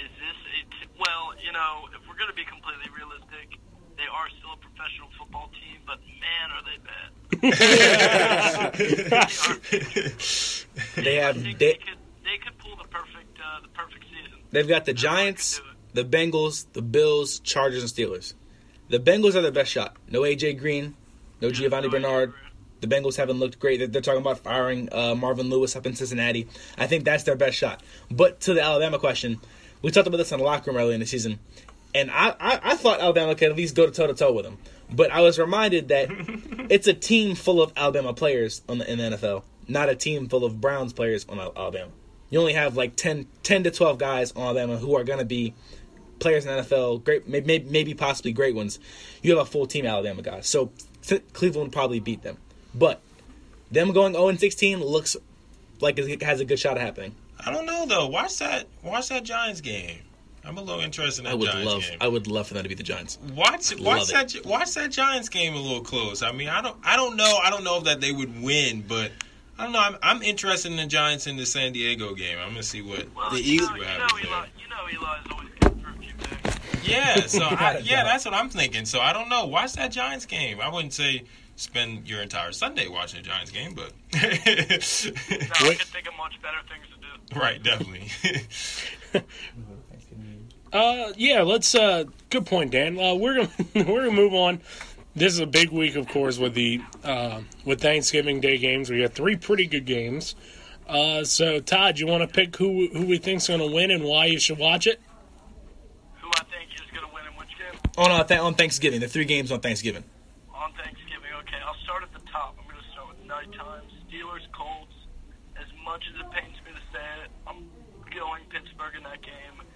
Is this a t- well, you know, if we're going to be completely realistic, they are still a professional football team, but man, are they bad. They have they, they could they could pull the perfect uh, the perfect season. they've got the Giants, the Bengals, the Bills, Chargers, and Steelers. The Bengals are their best shot. No AJ Green, no Giovani Bernard. The Bengals haven't looked great. They're, they're talking about firing uh, Marvin Lewis up in Cincinnati. I think that's their best shot. But to the Alabama question, we talked about this in the locker room earlier in the season, and I, I, I thought Alabama could at least go to toe to toe with them. But I was reminded that it's a team full of Alabama players on the, in the NFL, not a team full of Browns players on Alabama. You only have like 10, 10 to 12 guys on Alabama who are going to be players in the NFL, great, maybe, maybe possibly great ones. You have a full team Alabama guys. So Cleveland probably beat them. But them going 0 16 looks like it has a good shot of happening. I don't know though. Watch that watch that Giants game. I'm a little interested in that I would Giants love game. I would love for them to be the Giants. Watch Love watch it. that watch that Giants game a little close. I mean, I don't I don't know I don't know if that they would win, but I don't know. I'm, I'm interested in the Giants in the San Diego game. I'm gonna see what. Well, The you, Eagles- know, you, know Eli, you know Eli's always good for a few picks. Yeah, so I, yeah, that's what I'm thinking. So I don't know. Watch that Giants game. I wouldn't say spend your entire Sunday watching the Giants game, but No, I can think of much better things to do. right, definitely. Uh, yeah, let's. Uh, good point, Dan. Uh, we're gonna we're gonna move on. This is a big week, of course, with the uh, with Thanksgiving Day games. We got three pretty good games. Uh, so, Todd, you want to pick who who we think's going to win and why you should watch it? Who I think is going to win in which game? On uh, th- on Thanksgiving, the three games on Thanksgiving. On Thanksgiving, okay, I'll start at the top. I'm going to start with nighttime. Steelers, Colts. As much as it pains me to say it, I'm going Pittsburgh in that game.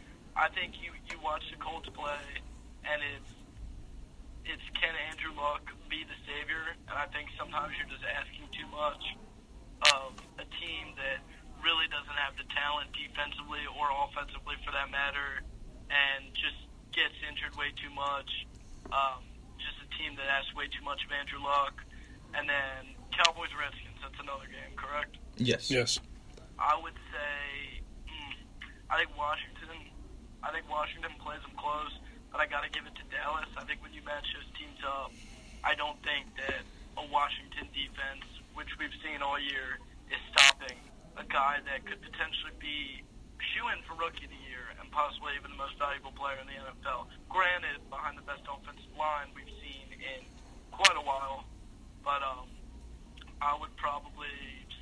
I think you you watch the Colts play, and it's it's can Andrew Luck be the savior? And I think sometimes you're just asking too much of a team that really doesn't have the talent defensively or offensively for that matter, and just gets injured way too much. Um, just a team that asks way too much of Andrew Luck. And then Cowboys Redskins, that's another game, correct? Yes. Yes. I would say, mm, I think Washington. I think Washington plays them close, but I got to give it to Dallas. I think when you match those teams up, I don't think that a Washington defense, which we've seen all year, is stopping a guy that could potentially be shoe in for rookie of the year and possibly even the most valuable player in the NFL. Granted, behind the best offensive line we've seen in quite a while, but um, I would probably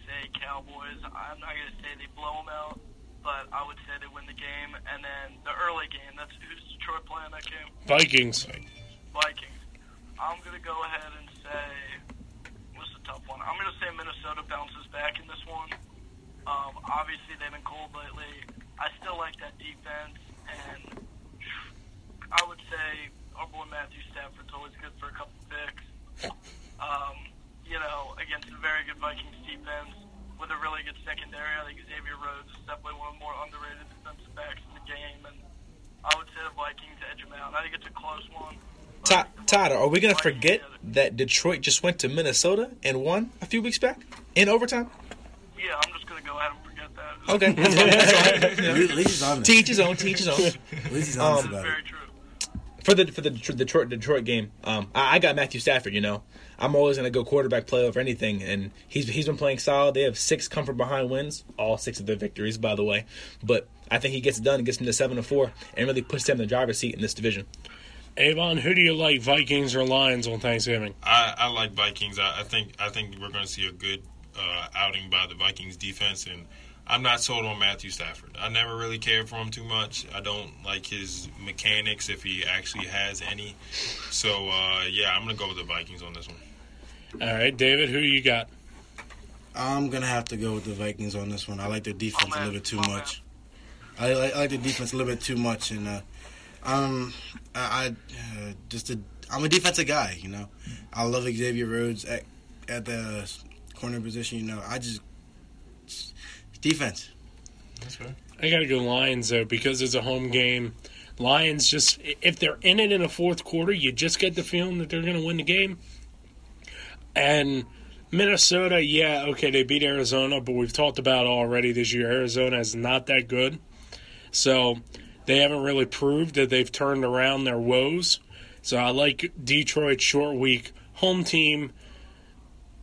say Cowboys. I'm not going to say they blow them out, but I would say they win the game. And then the early game, that's who's Detroit playing that game? Vikings. Vikings. I'm going to go ahead and say, what's the tough one? I'm going to say Minnesota bounces back in this one. Um, obviously, they've been cold lately. I still like that defense, and I would say our boy Matthew Stafford's always good for a couple picks. Um, you know, against a very good Vikings defense with a really good secondary. I think Xavier Rhodes is definitely one of the more underrated defensive backs in the game, and I would say the Vikings edge him out. I think it's a close one. but Todd, Todd, are we gonna forget that Detroit just went to Minnesota and won a few weeks back in overtime? Yeah, I'm just gonna go ahead and forget that. Okay, that's fine, that's fine. At least- at least honest. teach his own, teach his own. At honest Um, about it. Very true. For the for the Detro- Detroit Detroit game, um, I, I got Matthew Stafford. You know, I'm always gonna go quarterback play over anything, and he's he's been playing solid. They have six come from behind wins, all six of their victories, by the way. But I think he gets it done, gets them to seven to four, and really puts them in the driver's seat in this division. Avon, who do you like, Vikings or Lions on Thanksgiving? I, I like Vikings. I, I think I think we're going to see a good uh, outing by the Vikings defense, and I'm not sold on Matthew Stafford. I never really cared for him too much. I don't like his mechanics if he actually has any. So uh, yeah, I'm going to go with the Vikings on this one. All right, David, who you got? I'm gonna have to go with the Vikings on this one. I like their defense Oh, a little bit too Oh, much. I like, I like the defense a little bit too much, and uh, um, I, I uh, just a, I'm a defensive guy. You know, I love Xavier Rhodes at at the corner position. You know, I just defense. That's. I got to go Lions though because it's a home game. Lions just if they're in it in the fourth quarter, you just get the feeling that they're going to win the game. And Minnesota, yeah, okay, they beat Arizona, but we've talked about already this year Arizona is not that good. So they haven't really proved that they've turned around their woes. So I like Detroit short week home team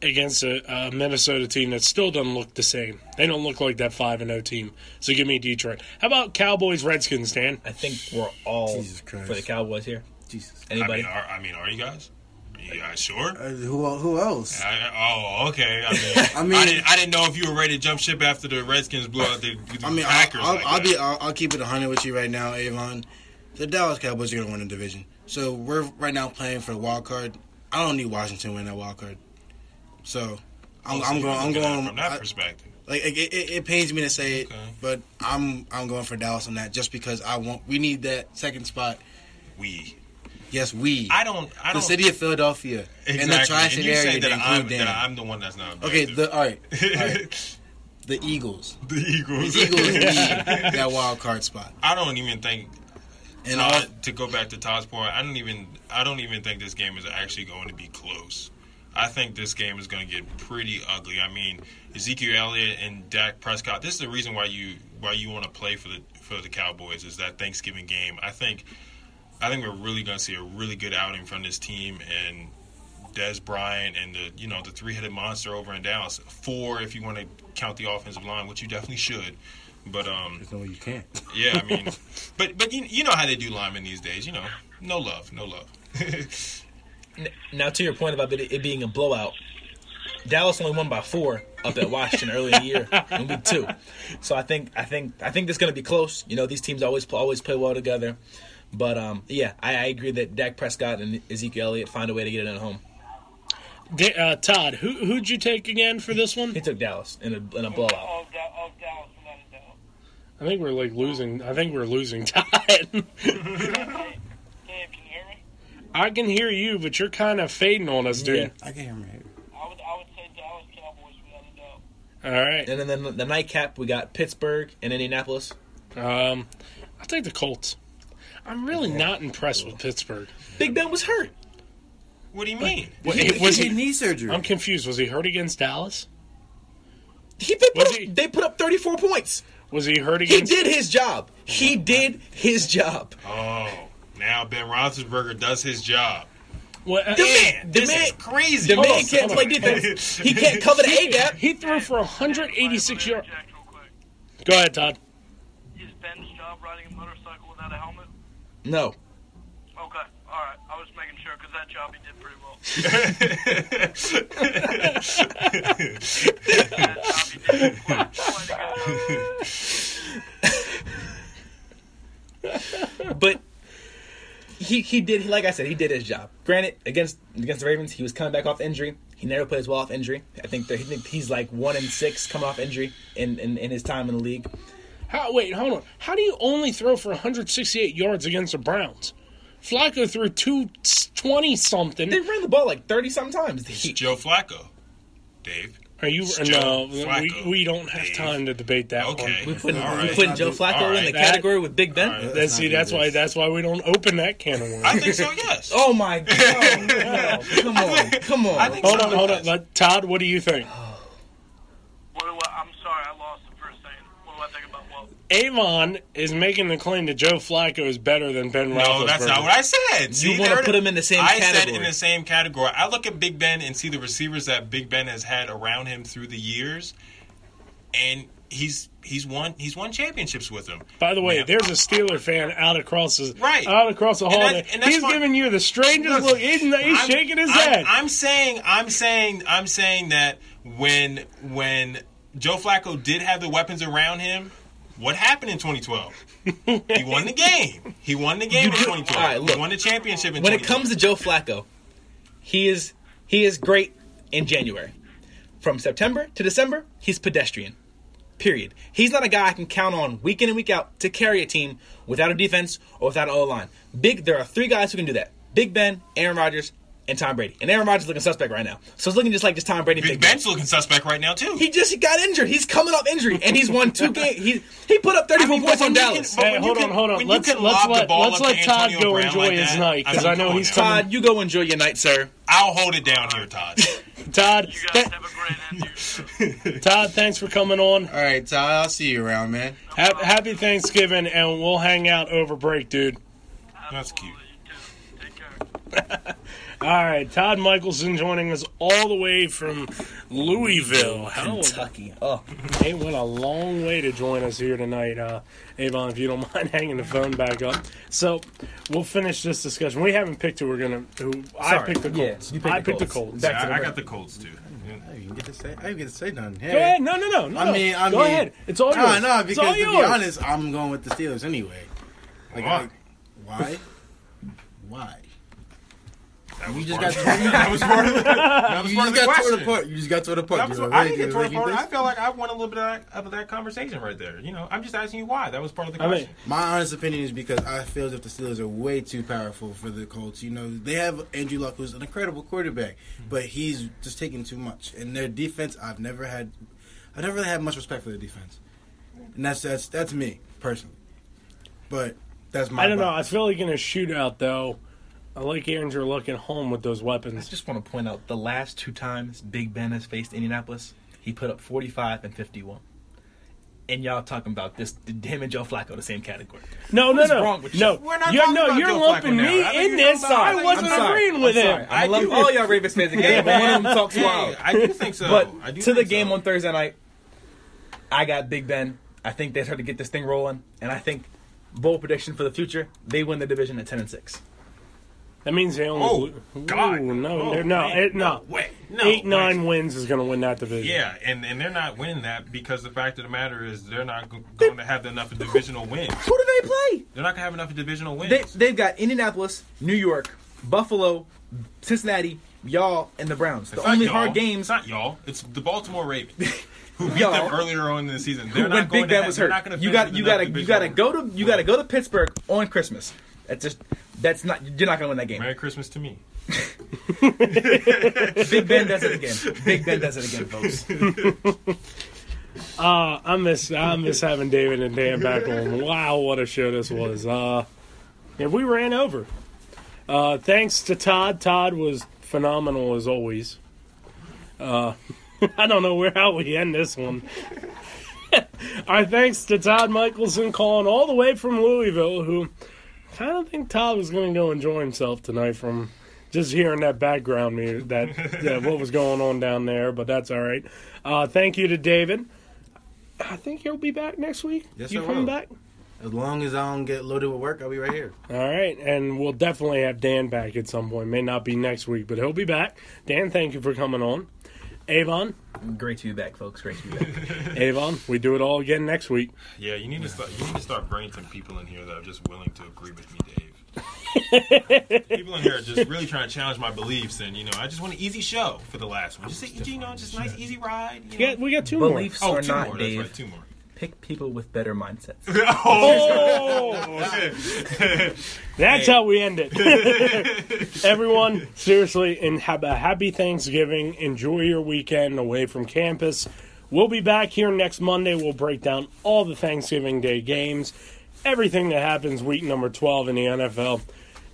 against a, a Minnesota team that still doesn't look the same. They don't look like that five and zero team. So give me Detroit. How about Cowboys Redskins, Dan? I think we're all Jesus Christ. for the Cowboys here. Jesus. Anybody? I mean, are, I mean, are you guys? You guys sure? Uh, who who else? I, oh, okay. I mean, I I, didn't, I didn't know if you were ready to jump ship after the Redskins blew out the, the I mean, I'll, Packers. I'll, like I'll be I'll, I'll keep it 100 with you right now, Avon. The Dallas Cowboys are gonna win the division. So we're right now playing for the wild card. I don't need Washington to win that wild card. So I'm, I'm going. I'm look at it going from that I- perspective. Like it, it, it pains me to say it, Okay. but I'm I'm going for Dallas on that just because I want. We need that second spot. We. Yes, we. I don't. I the don't. city of Philadelphia exactly. and the tri-state area that I'm, that. I'm the one that's not. Okay, the all right, all right. the Eagles. the Eagles. The Eagles need that wild card spot. I don't even think. And uh, all, to go back to Todd's point, I don't even. I don't even think this game is actually going to be close. I think this game is going to get pretty ugly. I mean, Ezekiel Elliott and Dak Prescott. This is the reason why you why you want to play for the for the Cowboys is that Thanksgiving game. I think I think we're really going to see a really good outing from this team and Dez Bryant and the you know the three headed monster over in Dallas. Four if you want to count the offensive line, which you definitely should. But um, there's no, way you can't. yeah, I mean, but but you, you know how they do linemen these days. You know, no love, no love. N- Now, to your point about it, it being a blowout, Dallas only won by four up at Washington early in the year in week two. So I think I think I think it's going to be close. You know, these teams always pl- always play well together. But um, yeah, I, I agree that Dak Prescott and Ezekiel Elliott find a way to get it at home. Da- uh, Todd, who who'd you take again for this one? He took Dallas in a in a blowout. Of, Da- of Dallas, without a doubt. I think we're like losing. I think we're losing Todd. Dave, can you hear me? I can hear you, but you're kind of fading on us, dude. I can hear me. I would, I would say Dallas Cowboys without a doubt. All right. And then the, the nightcap, we got Pittsburgh and Indianapolis. Um, I'll take the Colts. I'm really not impressed with Pittsburgh. Big Ben was hurt. what do you mean? What, He, was he he? knee surgery. I'm confused. Was he hurt against Dallas? He they put, up, he- they put up 34 points. Was he hurt He did his job. He did his job. Oh, now Ben Roethlisberger does his job. What, uh, The man, the man, is crazy. the man on, can't play defense. He can't cover the A gap. he threw for 186 yards. Interject real quick. Go ahead, Todd. Is Ben's job riding a motorcycle? Without a helmet? No. Okay, all right. I was making sure because that job he did pretty well. that job he did quite, quite a good job. But he he did like I said, he did his job. Granted, against against the Ravens, he was coming back off injury. He never plays well off injury. I think that, I think he's like one in six coming off injury in, in, in his time in the league. How, wait, hold on. How do you only throw for 168 yards against the Browns? Flacco threw 220 something. They ran the ball like thirty some times. It's He- Joe Flacco, Dave. Are you? It's No, we, we don't have Dave. time to debate that Okay. one. we putting, All we right. putting Joe Flacco All in the That- category with Big Ben. All right. That's, see, that's why that's why we don't open that can of worms. I think so. Yes. Oh my god! No, come on, come on. I think hold on, hold on. Todd, what do you think? Oh, What do I, I'm sorry, I lost the first thing. What do I think about what? Avon is making the claim that Joe Flacco is better than Ben Roethlisberger. No, that's not what I said. See, wanna put him in the same I said in the same category. I look at Big Ben and see the receivers that Big Ben has had around him through the years, and he's he's won he's won championships with them. By the way, Yeah. there's a Steeler fan out across the Right. out across the And hall. that- and he's fine. giving you the strangest look. He's, he's I'm- shaking his I'm- head. I'm saying, I'm saying, I'm saying that when when Joe Flacco did have the weapons around him, what happened in 2012? he won the game. He won the game in You do- 2012. all right, look. he won the championship in when it comes to Joe Flacco, he is he is great in January. From September to December, he's pedestrian. Period. He's not a guy I can count on week in and week out to carry a team without a defense or without an O line. Big, there are three guys who can do that: Big Ben, Aaron Rodgers, and Tom Brady. And Aaron Rodgers is looking suspect right now, so it's looking just like just Tom Brady. and Big Big Ben's looking suspect right now too. He just he got injured. He's coming off injury, and he's won two games. He he put up 34 I mean, points on Dallas. can- but Hey, when you hold on, hold on. Let's let's let, let's let Todd go Brown enjoy like his that, night because I'm I know he's there. coming. Todd, you go enjoy your night, sir. I'll hold it down here, Todd. Todd, th- have a great end to your show. Todd, thanks for coming on. All right, Todd. I'll see you around, man. Ha- happy Thanksgiving, and we'll hang out over break, dude. That's cute. Absolutely, you too. Take care. All right, Todd Michelson joining us all the way from Louisville. How Kentucky. Oh, He went a long way to join us here tonight, uh, Avon. If you don't mind hanging the phone back up, so we'll finish this discussion. We haven't picked who we're gonna. Who I picked the Colts. you picked I the picked the Colts. Colts. Back to the I, I got the Colts too. I didn't get to say. I didn't get to say nothing. Hey. Go ahead. No, no, no, no. I mean, I go mean, ahead. It's all yours. No, no, it's because all to yours. be honest, I'm going with the Steelers anyway. Like, Why? like, why? Why? That You just got of- to, that was part of the, that was you part just of got toward the question. point. You just got to the point. That was, You were I didn't get you to were the ready part. I feel like I won a little bit of that, of that conversation right there. You know, I'm just asking you why. That was part of the I mean, question. My honest opinion is because I feel as if the Steelers are way too powerful for the Colts. You know, they have Andrew Luck, who's an incredible quarterback, hmm. but he's just taking too much. And their defense, I've never had, I've never really had much respect for the defense, and that's that's that's me personally. But that's my. I don't know. I feel like in a shootout, though, I like Andrew looking home with those weapons. I just want to point out the last two times Big Ben has faced Indianapolis, he put up 45 and 51. And y'all talking about this him and Joe Flacco the same category. No, no, What's no, wrong with you? no. We're not you're, talking no, about you're Joe lumping Flacco now. me I in this. talking about- I wasn't I'm sorry. agreeing with I'm him. sorry. I'm I do- love all y'all Ravens fans again, but one of them talks wild. I do think so. But I do to the game so. on Thursday night, I got Big Ben. I think they start to get this thing rolling, and I think bold prediction for the future: they win the division at ten and six. That means they only. Oh, God. Ooh, no, Oh, no, man. it, no. No way. No Eight, way. nine wins is going to win that division. Yeah, and, and they're not winning that because the fact of the matter is they're not go- going to have enough divisional wins. Who do they play? They're not going to have enough divisional wins. They, they've got Indianapolis, New York, Buffalo, Cincinnati, y'all, and the Browns. The It's not only y'all. hard It's games not y'all. It's the Baltimore Ravens who beat Y'all. them earlier on in the season. They're when not going Big to Ben have, was they're hurt. not going to You got you got to you got to go to you got to go to Pittsburgh on Christmas. That's just that's not you're not going to win that game. Merry Christmas to me. Big Ben does it again. Big Ben does it again, folks. Uh, I miss I miss having David and Dan back on. Wow, what a show this was. Uh, yeah, we ran over. Uh, thanks to Todd. Todd was phenomenal as always. Uh, I don't know where how we end this one. Our thanks to Todd Michelson calling all the way from Louisville, who kind of think Todd was going to go enjoy himself tonight from just hearing that background music, that, that what was going on down there. But that's all right. Uh, thank you to David. I think he'll be back next week. Yes, you I coming will. back? As long as I don't get loaded with work, I'll be right here. All right, and we'll definitely have Dan back at some point. May not be next week, but he'll be back. Dan, thank you for coming on. Avon, Great to be back, folks. Great to be back. Avon, we do it all again next week. Yeah, you need to start. You need to start bringing some people in here that are just willing to agree with me, Dave. people in here are just really trying to challenge my beliefs, and you know, I just want an easy show for the last one. Just you know, just a nice easy ride. You We know? got, we got two Beliefs Oh, or two not, more. Dave. That's right, two more. Pick people with better mindsets. more. Oh, That's how we end it. Everyone, seriously, and have a happy Thanksgiving. Enjoy your weekend away from campus. We'll be back here next Monday. We'll break down all the Thanksgiving Day games, everything that happens week number 12 in the NFL.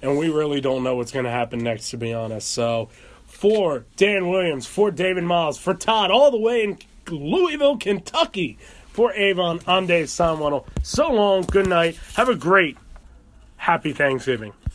And we really don't know what's going to happen next, to be honest. So, for Dan Williams, for David Miles, for Todd, all the way in Louisville, Kentucky, for Avon, I'm Dave Sonwano. So long, good night. Have a great, happy Thanksgiving.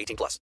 18 plus.